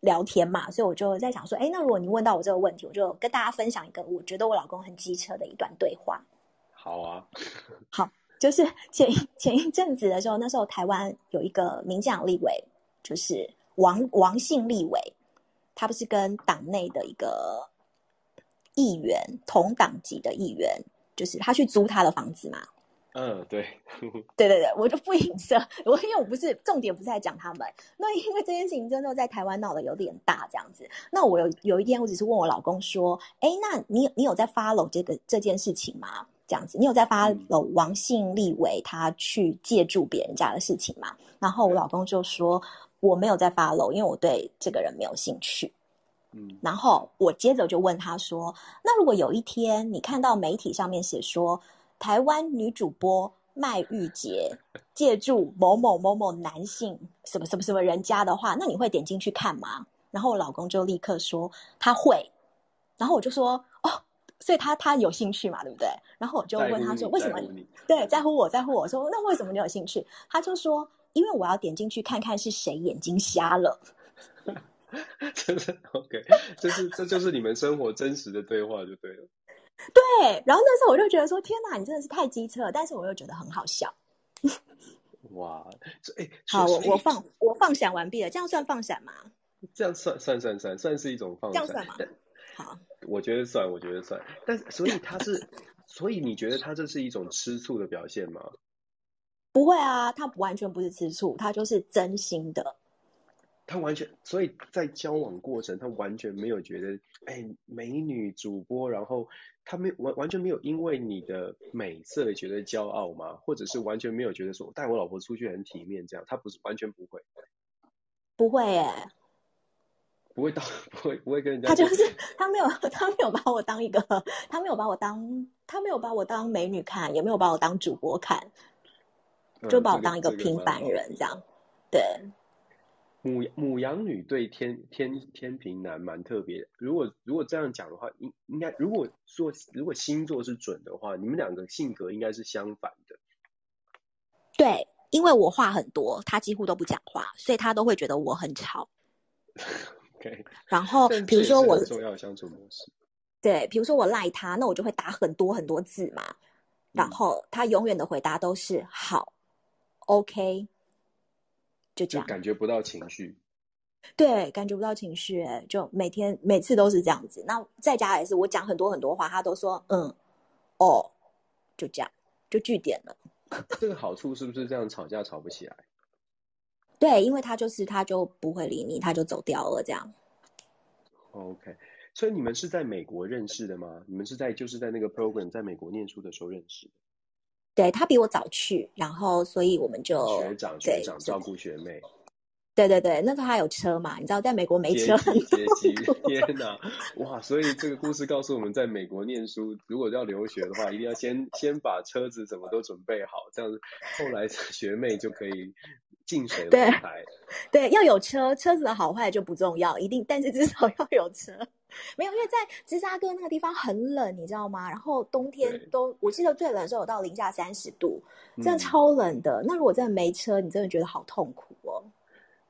聊天嘛，所以我就在想说，哎，那如果你问到我这个问题，我就跟大家分享一个我觉得我老公很机车的一段对话。好啊，好，就是前前一阵子的时候，那时候台湾有一个民进党立委，就是王王姓立委，他不是跟党内的一个议员同党籍的议员，就是他去租他的房子嘛。嗯，对，对对对，我就不影射我，因为我不是重点，不是在讲他们。那因为这件事情真的在台湾闹得有点大，这样子。那我有有一天，我只是问我老公说：“哎，那你你有在 follow 这个这件事情吗？”这样子，你有在 follow 王姓立委他去借助别人家的事情吗？然后我老公就说我没有在 follow，因为我对这个人没有兴趣。嗯，然后我接着就问他说：“那如果有一天你看到媒体上面写说台湾女主播麦玉洁借助某某某某男性什么什么什么人家的话，那你会点进去看吗？”然后我老公就立刻说他会，然后我就说哦。所以他他有兴趣嘛，对不对？然后我就问他说：“为什么？”对，在乎我，在乎我说：“那为什么你有兴趣？”他就说：“因为我要点进去看看是谁眼睛瞎了。”真的 OK，这是这就是你们生活真实的对话就对了。对，然后那时候我就觉得说：“天哪，你真的是太机车了！”但是我又觉得很好笑。哇，这哎，好，我我放我放闪完毕了，这样算放闪吗？这样算算算算算是一种放闪，这样算吗？好。我觉得算，我觉得算，但是所以他是，所以你觉得他这是一种吃醋的表现吗？不会啊，他完全不是吃醋，他就是真心的。他完全，所以在交往过程，他完全没有觉得，哎，美女主播，然后他没完完全没有因为你的美色觉得骄傲吗？或者是完全没有觉得说带我老婆出去很体面这样？他不是完全不会，不会耶。不会当不会不会跟人家，他就是他没有他没有把我当一个，他没有把我当他没有把我当美女看，也没有把我当主播看，就把我当一个平凡人这样。对，牡牡羊女对天天天平男蛮特别。如果如果这样讲的话，应应该如果说如果星座是准的话，你们两个性格应该是相反的。对，因为我话很多，他几乎都不讲话，所以他都会觉得我很吵。Okay. 然后，比如说我重要相处模式，对，比如说我赖他，那我就会打很多很多字嘛。嗯、然后他永远的回答都是好，OK，就这样，就感觉不到情绪。对，感觉不到情绪，就每天每次都是这样子。那在家也是，我讲很多很多话，他都说嗯，哦，就这样，就据点了。这个好处是不是这样吵架吵不起来？对，因为他就是他就不会理你，他就走掉了这样。OK，所以你们是在美国认识的吗？你们是在就是在那个 program 在美国念书的时候认识的？对，他比我早去，然后所以我们就学长学长照顾学妹。对对对，那时候他有车嘛？你知道在美国没车很天哪！哇，所以这个故事告诉我们在美国念书，如果要留学的话，一定要先先把车子什么都准备好，这样子后来 学妹就可以。近水楼台，对，要有车，车子的好坏就不重要，一定，但是至少要有车。没有，因为在芝加哥那个地方很冷，你知道吗？然后冬天都，我记得最冷的时候有到零下三十度，真的超冷的。嗯。那如果真的没车，你真的觉得好痛苦哦。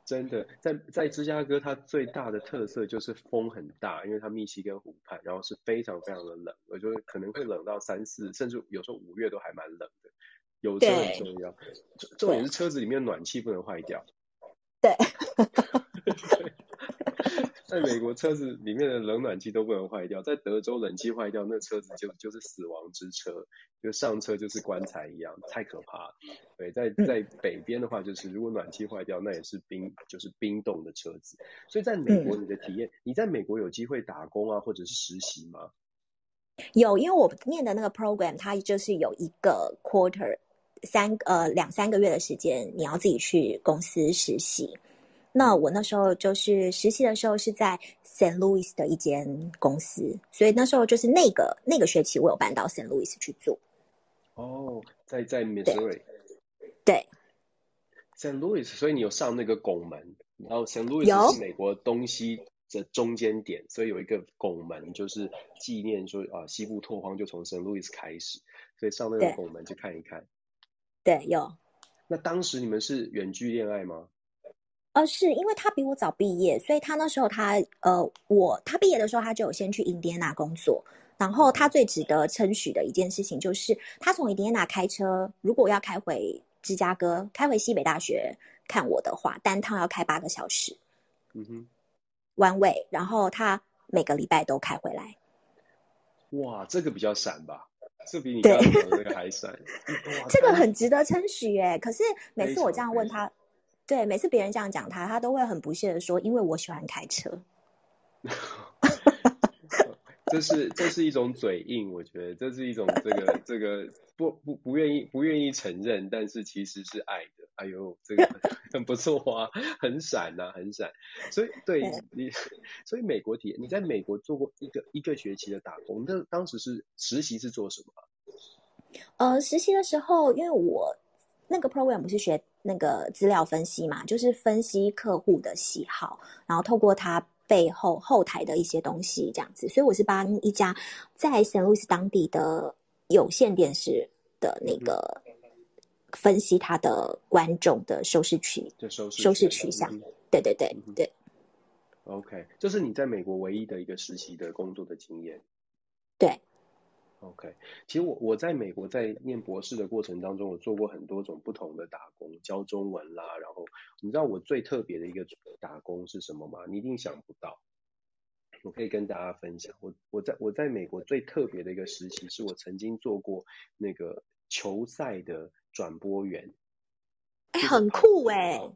真的，在在芝加哥，它最大的特色就是风很大，因为它密西根湖畔，然后是非常非常的冷，我觉得可能会冷到三四，甚至有时候五月都还蛮冷的。有车很重要，重点是车子里面暖气不能坏掉。对，在美国车子里面的冷暖气都不能坏掉，在德州冷气坏掉，那车子就就是死亡之车，就上车就是棺材一样，太可怕。对，在在北边的话，就是如果暖气坏掉，那也是冰，就是冰冻的车子。所以在美国，你的体验，你在美国有机会打工啊，或者是实习吗？有，因为我念的那个 program，它就是有一个 quarter。三呃两三个月的时间，你要自己去公司实习。那我那时候就是实习的时候是在 Saint Louis 的一间公司，所以那时候就是那个那个学期我有搬到 Saint Louis 去做。哦，在在 Missouri。对。Saint Louis，所以你有上那个拱门，然后 Saint Louis 是美国东西的中间点，所以有一个拱门，就是纪念说啊西部拓荒就从 Saint Louis 开始，所以上那个拱门去看一看。对，有。那当时你们是远距恋爱吗？呃，是因为他比我早毕业，所以他那时候他呃，我他毕业的时候他就有先去印第安纳工作。然后他最值得称许的一件事情就是，他从印第安纳开车，如果要开回芝加哥，开回西北大学看我的话，单趟要开八个小时。嗯哼，One way，然后他每个礼拜都开回来。哇，这个比较闪吧？这比你刚刚讲的那个还闪，这个很值得称许耶。可是每次我这样问他，对，每次别人这样讲他，他都会很不屑的说：“因为我喜欢开车。”这是这是一种嘴硬，我觉得这是一种这个这个不不不愿意不愿意承认，但是其实是爱的。哎呦，这个 很不错啊，很闪呐、啊，很闪。所以对你，所以美国体验，你在美国做过一个一个学期的打工，那当时是实习是做什么？呃，实习的时候，因为我那个 program 不是学那个资料分析嘛，就是分析客户的喜好，然后透过他背后后台的一些东西这样子，所以我是帮一家在圣路易斯当地的有线电视的那个。嗯分析他的观众的收视区，收视收视取向，嗯、对对对、嗯、对。OK，这是你在美国唯一的一个实习的工作的经验。对。OK，其实我我在美国在念博士的过程当中，我做过很多种不同的打工，教中文啦，然后你知道我最特别的一个打工是什么吗？你一定想不到。我可以跟大家分享，我我在我在美国最特别的一个实习，是我曾经做过那个球赛的。转播员，哎、欸，很酷哎、欸！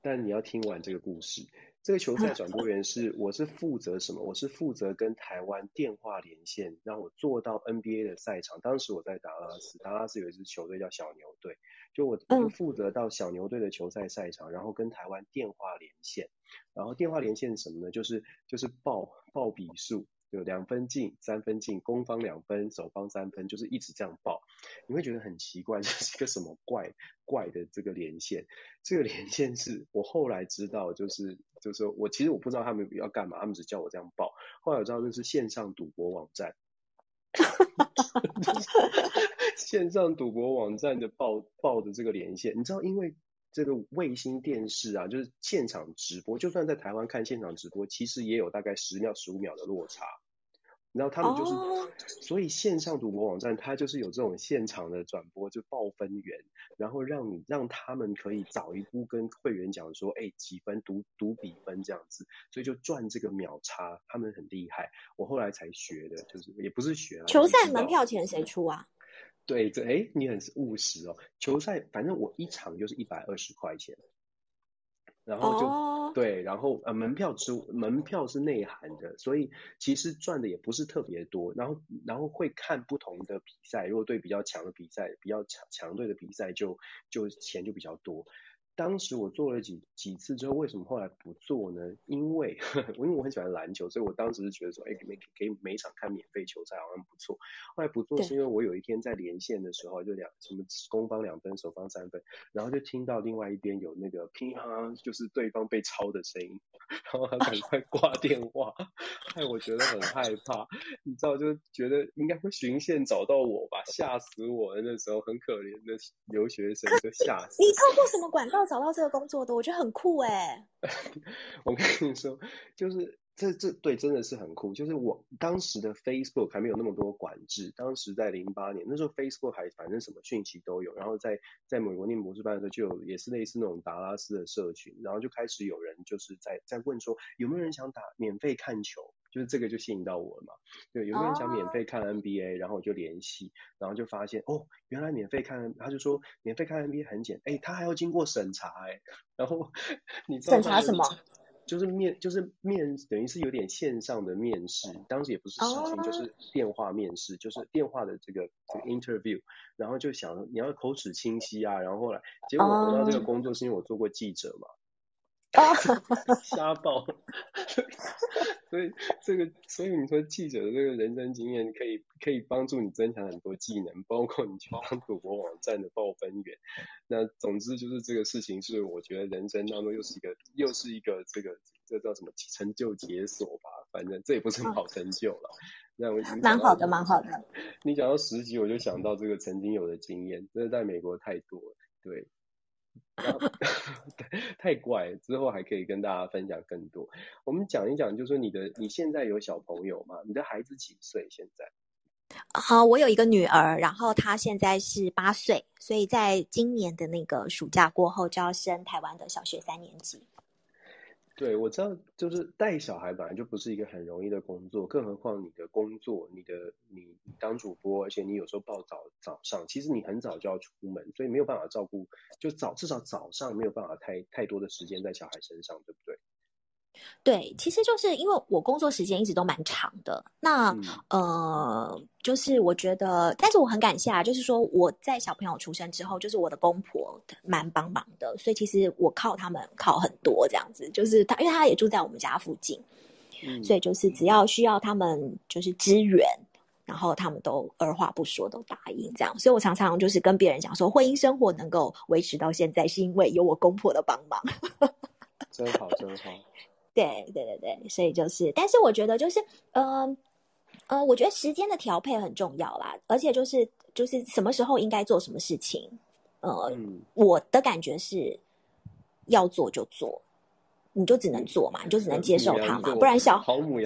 但你要听完这个故事。这个球赛转播员是，我是负责什么？我是负责跟台湾电话连线，让我做到 NBA 的赛场。当时我在达拉斯，达拉斯有一支球队叫小牛队，就我我就负责到小牛队的球赛赛场，然后跟台湾电话连线。然后电话连线是什么呢？就是就是报报比数。有两分进，三分进，攻方两分，守方三分，就是一直这样报，你会觉得很奇怪，这是一个什么怪怪的这个连线？这个连线是我后来知道，就是就是我其实我不知道他们要干嘛，他们只叫我这样报。后来我知道那是线上赌博网站，线上赌博网站的报报的这个连线，你知道因为。这个卫星电视啊，就是现场直播，就算在台湾看现场直播，其实也有大概十秒、十五秒的落差。然后他们就是，oh. 所以线上赌博网站它就是有这种现场的转播，就报分员，然后让你让他们可以早一步跟会员讲说，哎，几分赌赌比分这样子，所以就赚这个秒差，他们很厉害。我后来才学的，就是也不是学啊。球赛门票钱谁出啊？对，这哎，你很务实哦。球赛反正我一场就是一百二十块钱，然后就、oh. 对，然后呃门票之门票是内涵的，所以其实赚的也不是特别多。然后然后会看不同的比赛，如果对比较强的比赛，比较强强队的比赛就就钱就比较多。当时我做了几几次之后，为什么后来不做呢？因为呵呵因为我很喜欢篮球，所以我当时是觉得说，哎，每可以每场看免费球赛好像不错。后来不做是因为我有一天在连线的时候，就两什么攻方两分，守方三分，然后就听到另外一边有那个乒乓，就是对方被抄的声音，然后他赶快挂 电话，害我觉得很害怕。你知道，就觉得应该会循线找到我吧，吓死我了！那时候很可怜的留学生就吓死。你透过什么管道？找到这个工作的，我觉得很酷哎。我跟你说，就是这这对真的是很酷。就是我当时的 Facebook 还没有那么多管制，当时在零八年那时候 Facebook 还反正什么讯息都有。然后在在美国念博士班的时候，就有也是类似那种达拉斯的社群，然后就开始有人就是在在问说有没有人想打免费看球。就是这个就吸引到我了嘛，对，有个人想免费看 NBA，、oh. 然后我就联系，然后就发现哦，原来免费看，他就说免费看 NBA 很简，哎，他还要经过审查哎，然后你知道审查什么？就是面就是面等于是有点线上的面试，当时也不是视频，oh. 就是电话面试，就是电话的这个这个 interview，然后就想你要口齿清晰啊，然后后来结果我得到这个工作是因为我做过记者嘛。啊，瞎报，所以这个，所以你说记者的这个人生经验可以可以帮助你增强很多技能，包括你去当赌博网站的报分员。那总之就是这个事情是我觉得人生当中又是一个又是一个这个这叫什么成就解锁吧，反正这也不是好成就了。那我蛮好的，蛮好的。你讲到十级，我就想到这个曾经有的经验，真的在美国太多了，对。太怪，之后还可以跟大家分享更多。我们讲一讲，就是说你的你现在有小朋友吗？你的孩子几岁？现在？好，我有一个女儿，然后她现在是八岁，所以在今年的那个暑假过后就要升台湾的小学三年级。对，我知道，就是带小孩本来就不是一个很容易的工作，更何况你的工作，你的你当主播，而且你有时候报早早上，其实你很早就要出门，所以没有办法照顾，就早至少早上没有办法太太多的时间在小孩身上，对不对？对，其实就是因为我工作时间一直都蛮长的，那、嗯、呃，就是我觉得，但是我很感谢啊，就是说我在小朋友出生之后，就是我的公婆蛮帮忙的，所以其实我靠他们靠很多这样子，就是他，因为他也住在我们家附近，嗯、所以就是只要需要他们就是支援，然后他们都二话不说都答应这样，所以我常常就是跟别人讲说，婚姻生活能够维持到现在，是因为有我公婆的帮忙，真好，真好。对对对对，所以就是，但是我觉得就是，嗯、呃，我觉得时间的调配很重要啦，而且就是就是什么时候应该做什么事情，呃，嗯、我的感觉是要做就做，你就只能做嘛，你就只能接受它嘛，不然小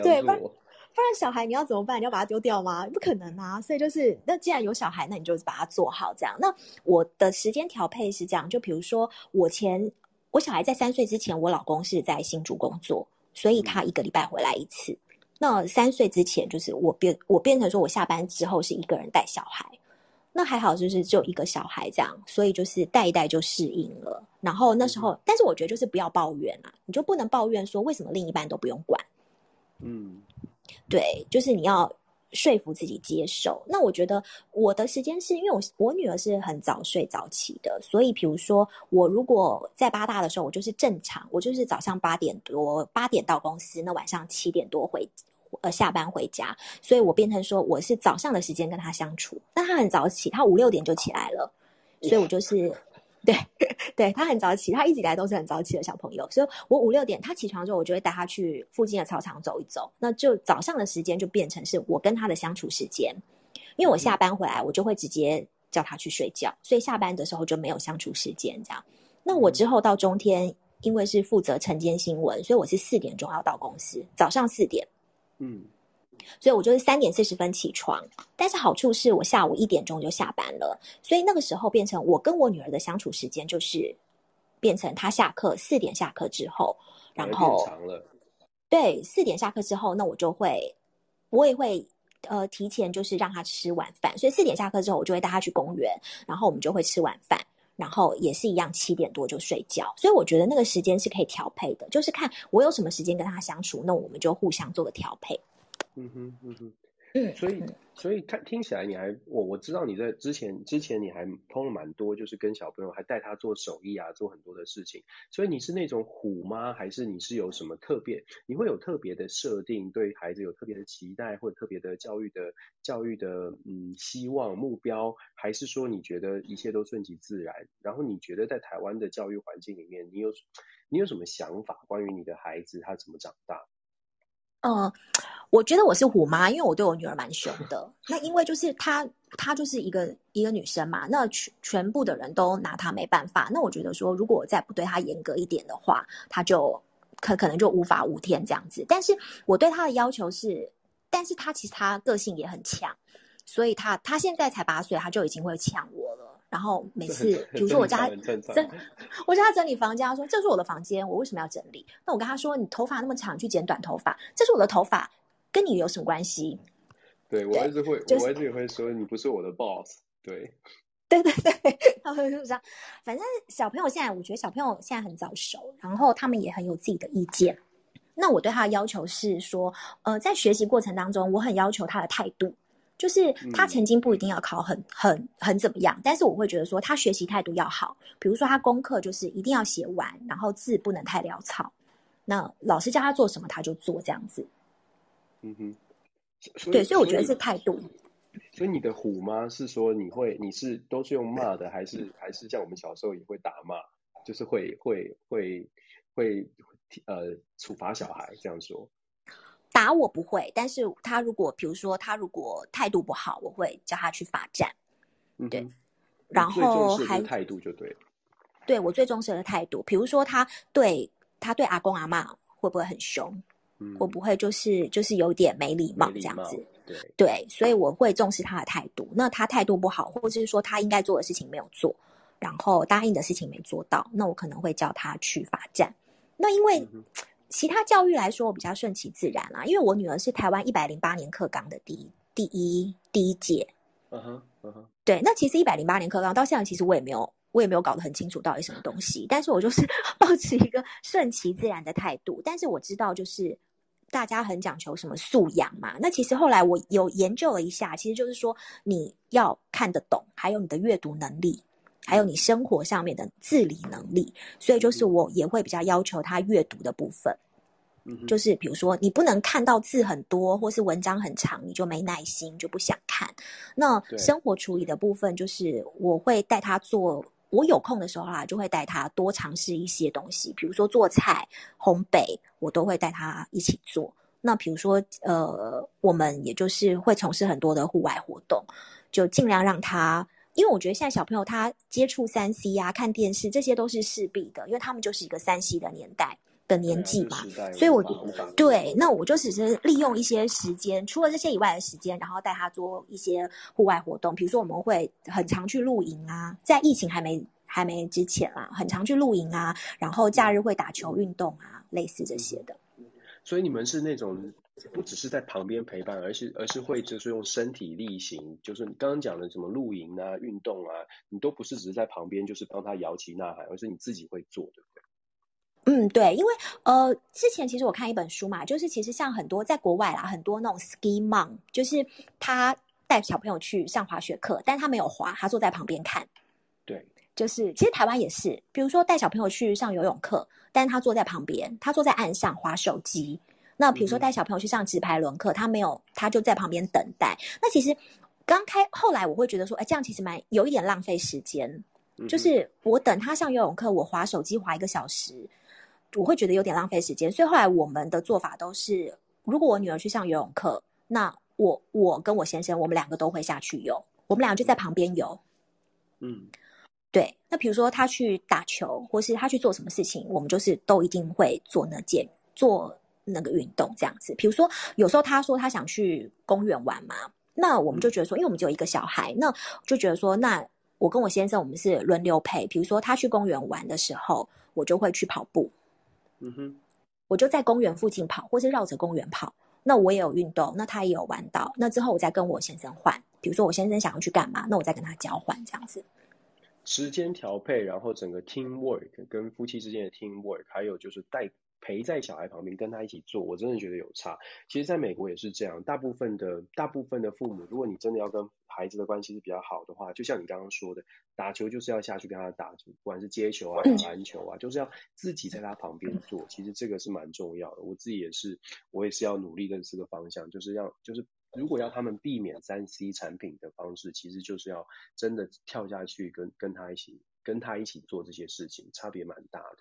对，不然不然小孩你要怎么办？你要把它丢掉吗？不可能啊！所以就是，那既然有小孩，那你就把它做好这样。那我的时间调配是这样，就比如说我前。我小孩在三岁之前，我老公是在新竹工作，所以他一个礼拜回来一次。嗯、那三岁之前，就是我变我变成说我下班之后是一个人带小孩。那还好，就是只有一个小孩这样，所以就是带一带就适应了。然后那时候，嗯、但是我觉得就是不要抱怨啊，你就不能抱怨说为什么另一半都不用管。嗯，对，就是你要。说服自己接受。那我觉得我的时间是因为我我女儿是很早睡早起的，所以比如说我如果在八大的时候，我就是正常，我就是早上八点多八点到公司，那晚上七点多回呃下班回家，所以我变成说我是早上的时间跟她相处。那她很早起，她五六点就起来了，所以我就是。对，对，他很早起，他一直以来都是很早起的小朋友，所以我五六点他起床之后，我就会带他去附近的操场走一走。那就早上的时间就变成是我跟他的相处时间，因为我下班回来，我就会直接叫他去睡觉，所以下班的时候就没有相处时间这样。那我之后到中天，因为是负责晨间新闻，所以我是四点钟要到公司，早上四点，嗯。所以我就是三点四十分起床，但是好处是我下午一点钟就下班了，所以那个时候变成我跟我女儿的相处时间就是变成她下课四点下课之后，然后对，四点下课之后，那我就会我也会呃提前就是让她吃晚饭，所以四点下课之后我就会带她去公园，然后我们就会吃晚饭，然后也是一样七点多就睡觉，所以我觉得那个时间是可以调配的，就是看我有什么时间跟她相处，那我们就互相做个调配。嗯哼，嗯哼，嗯，所以，所以看听起来你还我我知道你在之前之前你还通了蛮多，就是跟小朋友还带他做手艺啊，做很多的事情。所以你是那种虎吗？还是你是有什么特别？你会有特别的设定，对孩子有特别的期待，或者特别的教育的教育的嗯希望目标？还是说你觉得一切都顺其自然？然后你觉得在台湾的教育环境里面，你有你有什么想法？关于你的孩子他怎么长大？嗯，我觉得我是虎妈，因为我对我女儿蛮凶的。那因为就是她，她就是一个一个女生嘛，那全全部的人都拿她没办法。那我觉得说，如果我再不对她严格一点的话，她就可可能就无法无天这样子。但是我对她的要求是，但是她其实她个性也很强，所以她她现在才八岁，她就已经会呛我。然后每次，比如说我家整，我叫他整理房间，他说这是我的房间，我为什么要整理？那我跟他说，你头发那么长，去剪短头发，这是我的头发，跟你有什么关系？对，我儿子会，就是、我儿子也会说，你不是我的 boss。对，对对对，他会这样。反正小朋友现在，我觉得小朋友现在很早熟，然后他们也很有自己的意见。那我对他的要求是说，呃，在学习过程当中，我很要求他的态度。就是他曾经不一定要考很很很怎么样，但是我会觉得说他学习态度要好，比如说他功课就是一定要写完，然后字不能太潦草。那老师叫他做什么他就做这样子。嗯哼，对，所以我觉得是态度。所以你的虎妈？是说你会你是都是用骂的，还是还是像我们小时候也会打骂，就是会会会会呃处罚小孩这样说？打我不会，但是他如果比如说他如果态度不好，我会叫他去罚站。对，然后还态度就对。对，我最重视的态度，比如说他对他对阿公阿嬷会不会很凶？嗯、会不会就是就是有点没礼貌这样子？对对，所以我会重视他的态度。那他态度不好，或者是说他应该做的事情没有做，然后答应的事情没做到，那我可能会叫他去罚站。那因为。嗯其他教育来说，我比较顺其自然啦，因为我女儿是台湾一百零八年课纲的第一第一第一届。嗯哼，嗯哼。对，那其实一百零八年课纲到现在，其实我也没有我也没有搞得很清楚到底什么东西，但是我就是 保持一个顺其自然的态度。但是我知道，就是大家很讲求什么素养嘛。那其实后来我有研究了一下，其实就是说你要看得懂，还有你的阅读能力，还有你生活上面的自理能力。所以就是我也会比较要求他阅读的部分。就是比如说，你不能看到字很多，或是文章很长，你就没耐心，就不想看。那生活处理的部分，就是我会带他做，我有空的时候啊，就会带他多尝试一些东西，比如说做菜、烘焙，我都会带他一起做。那比如说，呃，我们也就是会从事很多的户外活动，就尽量让他，因为我觉得现在小朋友他接触三 C 啊、看电视，这些都是势必的，因为他们就是一个三 C 的年代。的年纪嘛，所以我对，那我就只是利用一些时间，除了这些以外的时间，然后带他做一些户外活动，比如说我们会很常去露营啊，在疫情还没还没之前啊，很常去露营啊，然后假日会打球运动啊，类似这些的。所以你们是那种不只是在旁边陪伴，而是而是会就是用身体力行，就是你刚刚讲的什么露营啊、运动啊，你都不是只是在旁边就是帮他摇旗呐喊，而是你自己会做对不对。嗯，对，因为呃，之前其实我看一本书嘛，就是其实像很多在国外啦，很多那种 ski mom，就是他带小朋友去上滑雪课，但他没有滑，他坐在旁边看。对，就是其实台湾也是，比如说带小朋友去上游泳课，但他坐在旁边，他坐在岸上滑手机。那比如说带小朋友去上直排轮课，他没有，他就在旁边等待。那其实刚开，后来我会觉得说，哎，这样其实蛮有一点浪费时间。就是我等他上游泳课，我划手机划一个小时。我会觉得有点浪费时间，所以后来我们的做法都是，如果我女儿去上游泳课，那我我跟我先生，我们两个都会下去游，我们两个就在旁边游。嗯，对。那比如说他去打球，或是他去做什么事情，我们就是都一定会做那件做那个运动这样子。比如说有时候他说他想去公园玩嘛，那我们就觉得说，因为我们只有一个小孩，那就觉得说，那我跟我先生我们是轮流陪。比如说他去公园玩的时候，我就会去跑步。嗯哼，我就在公园附近跑，或是绕着公园跑。那我也有运动，那他也有玩到。那之后我再跟我先生换，比如说我先生想要去干嘛，那我再跟他交换这样子。时间调配，然后整个 team work 跟夫妻之间的 team work，还有就是带。陪在小孩旁边跟他一起做，我真的觉得有差。其实，在美国也是这样，大部分的大部分的父母，如果你真的要跟孩子的关系是比较好的话，就像你刚刚说的，打球就是要下去跟他打，不管是接球啊、打篮球啊，就是要自己在他旁边做。其实这个是蛮重要的。我自己也是，我也是要努力的这个方向，就是要就是如果要他们避免三 C 产品的方式，其实就是要真的跳下去跟跟他一起跟他一起做这些事情，差别蛮大的。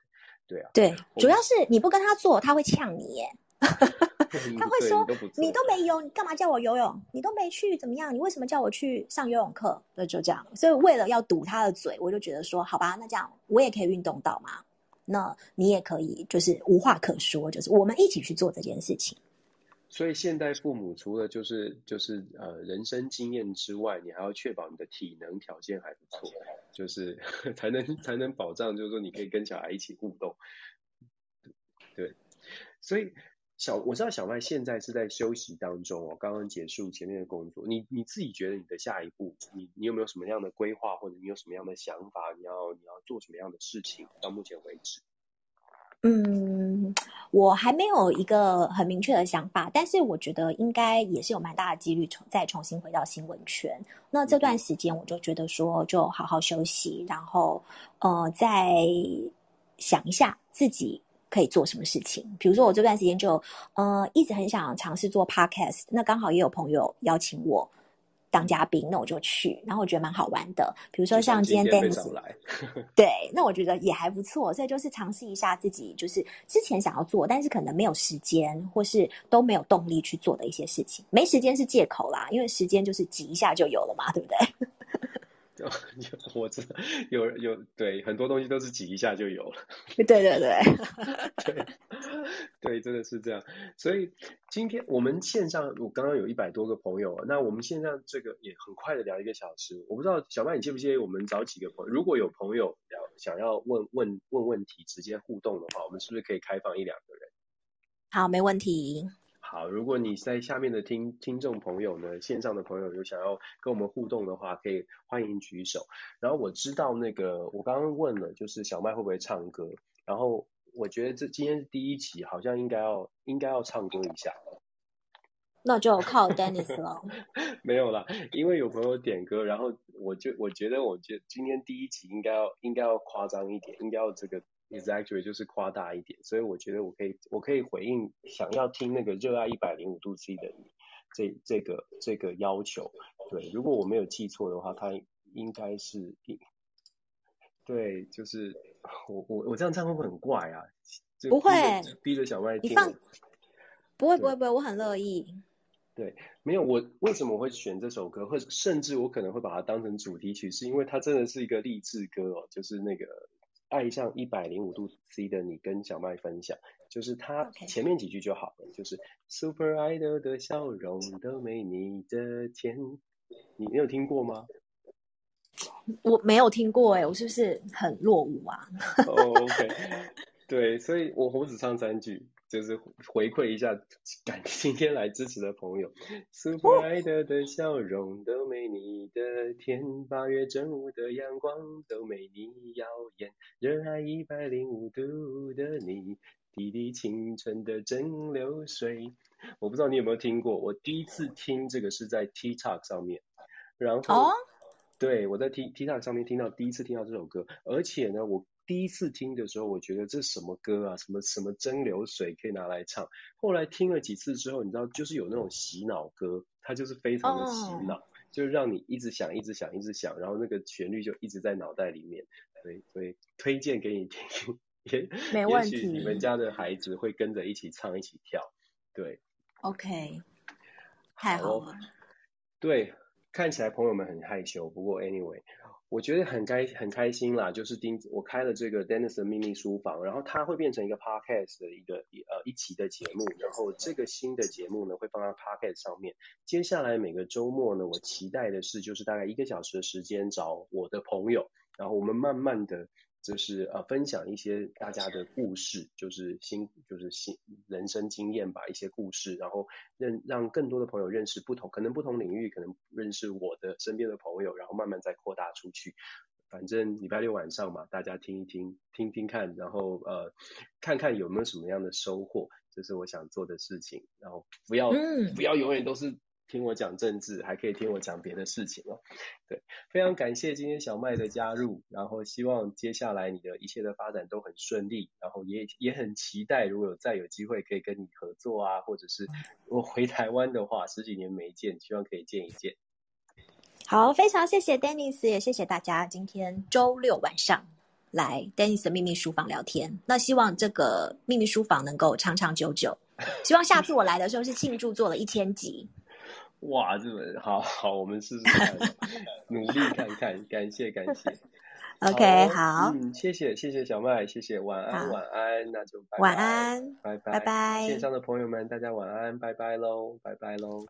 对啊，对，主要是你不跟他做，他会呛你耶。他会说你：“你都没游，你干嘛叫我游泳？你都没去，怎么样？你为什么叫我去上游泳课？”那就这样。所以为了要堵他的嘴，我就觉得说：“好吧，那这样我也可以运动到嘛。那你也可以，就是无话可说，就是我们一起去做这件事情。”所以现代父母除了就是就是呃人生经验之外，你还要确保你的体能条件还不错，就是 才能才能保障，就是说你可以跟小孩一起互动。对，所以小我知道小麦现在是在休息当中哦，刚刚结束前面的工作。你你自己觉得你的下一步，你你有没有什么样的规划，或者你有什么样的想法？你要你要做什么样的事情？到目前为止。嗯，我还没有一个很明确的想法，但是我觉得应该也是有蛮大的几率重再重新回到新闻圈。那这段时间我就觉得说，就好好休息，然后呃，再想一下自己可以做什么事情。比如说我这段时间就呃一直很想尝试做 podcast，那刚好也有朋友邀请我。当嘉宾，那我就去，然后我觉得蛮好玩的。比如说像今天 Dennis 来，对，那我觉得也还不错。所以就是尝试一下自己，就是之前想要做，但是可能没有时间，或是都没有动力去做的一些事情。没时间是借口啦，因为时间就是挤一下就有了嘛，对不对？有，我知道有有对很多东西都是挤一下就有了。对对对 对对，真的是这样。所以今天我们线上，我刚刚有一百多个朋友，那我们线上这个也很快的聊一个小时。我不知道小麦你介不介意我们找几个朋友？如果有朋友要想要问问问问题，直接互动的话，我们是不是可以开放一两个人？好，没问题。好，如果你在下面的听听众朋友呢，线上的朋友有想要跟我们互动的话，可以欢迎举手。然后我知道那个我刚刚问了，就是小麦会不会唱歌？然后我觉得这今天是第一集，好像应该要应该要唱歌一下。那就靠 Dennis 了。没有啦，因为有朋友点歌，然后我就我觉得我觉得今天第一集应该要应该要夸张一点，应该要这个。Exactly 就是夸大一点，所以我觉得我可以，我可以回应想要听那个热爱一百零五度 C 的你这这个这个要求。对，如果我没有记错的话，他应该是，对，就是我我我这样唱会不会很怪啊？不会，逼着小麦听。不会不会不会，我很乐意。对，没有我为什么我会选这首歌，或者甚至我可能会把它当成主题曲，是因为它真的是一个励志歌哦，就是那个。爱上一百零五度 C 的你跟小麦分享，就是他前面几句就好了.就是 Super Idol 的笑容都没你的甜，你你有听过吗？我没有听过哎、欸，我是不是很落伍啊？哦、oh,，OK，对，所以我我只唱三句。就是回馈一下，感今天来支持的朋友。Super Idol 的笑容都没你的甜，八月正午的阳光都没你耀眼，热爱一百零五度的你，滴滴清纯的蒸馏水。我不知道你有没有听过，我第一次听这个是在 TikTok 上面，然后，oh? 对，我在 TikTok 上面听到第一次听到这首歌，而且呢，我。第一次听的时候，我觉得这是什么歌啊？什么什么蒸馏水可以拿来唱？后来听了几次之后，你知道，就是有那种洗脑歌，它就是非常的洗脑，oh. 就让你一直想、一直想、一直想，然后那个旋律就一直在脑袋里面。所以，所以推荐给你听，也 没问题。也许你们家的孩子会跟着一起唱、一起跳。对，OK，太好了。对，看起来朋友们很害羞，不过 Anyway。我觉得很开很开心啦，就是丁我开了这个 Dennis 的秘密书房，然后它会变成一个 podcast 的一个呃一期的节目，然后这个新的节目呢会放到 podcast 上面。接下来每个周末呢，我期待的是就是大概一个小时的时间找我的朋友，然后我们慢慢的。就是呃，分享一些大家的故事，就是新就是新人生经验吧，一些故事，然后认让更多的朋友认识不同，可能不同领域，可能认识我的身边的朋友，然后慢慢再扩大出去。反正礼拜六晚上嘛，大家听一听，听听看，然后呃，看看有没有什么样的收获，这是我想做的事情。然后不要、嗯、不要永远都是。听我讲政治，还可以听我讲别的事情哦。对，非常感谢今天小麦的加入，然后希望接下来你的一切的发展都很顺利，然后也也很期待，如果有再有机会可以跟你合作啊，或者是我回台湾的话，十几年没见，希望可以见一见。好，非常谢谢 Dennis，也谢谢大家今天周六晚上来 Dennis 的秘密书房聊天。那希望这个秘密书房能够长长久久，希望下次我来的时候是庆祝做了一千集。哇，这本好好，我们试试看，努力看看，感谢感谢。OK，好，嗯，谢谢谢谢小麦，谢谢，晚安晚安，那就拜拜，晚安，拜拜拜拜，线上的朋友们，大家晚安，拜拜喽，拜拜喽。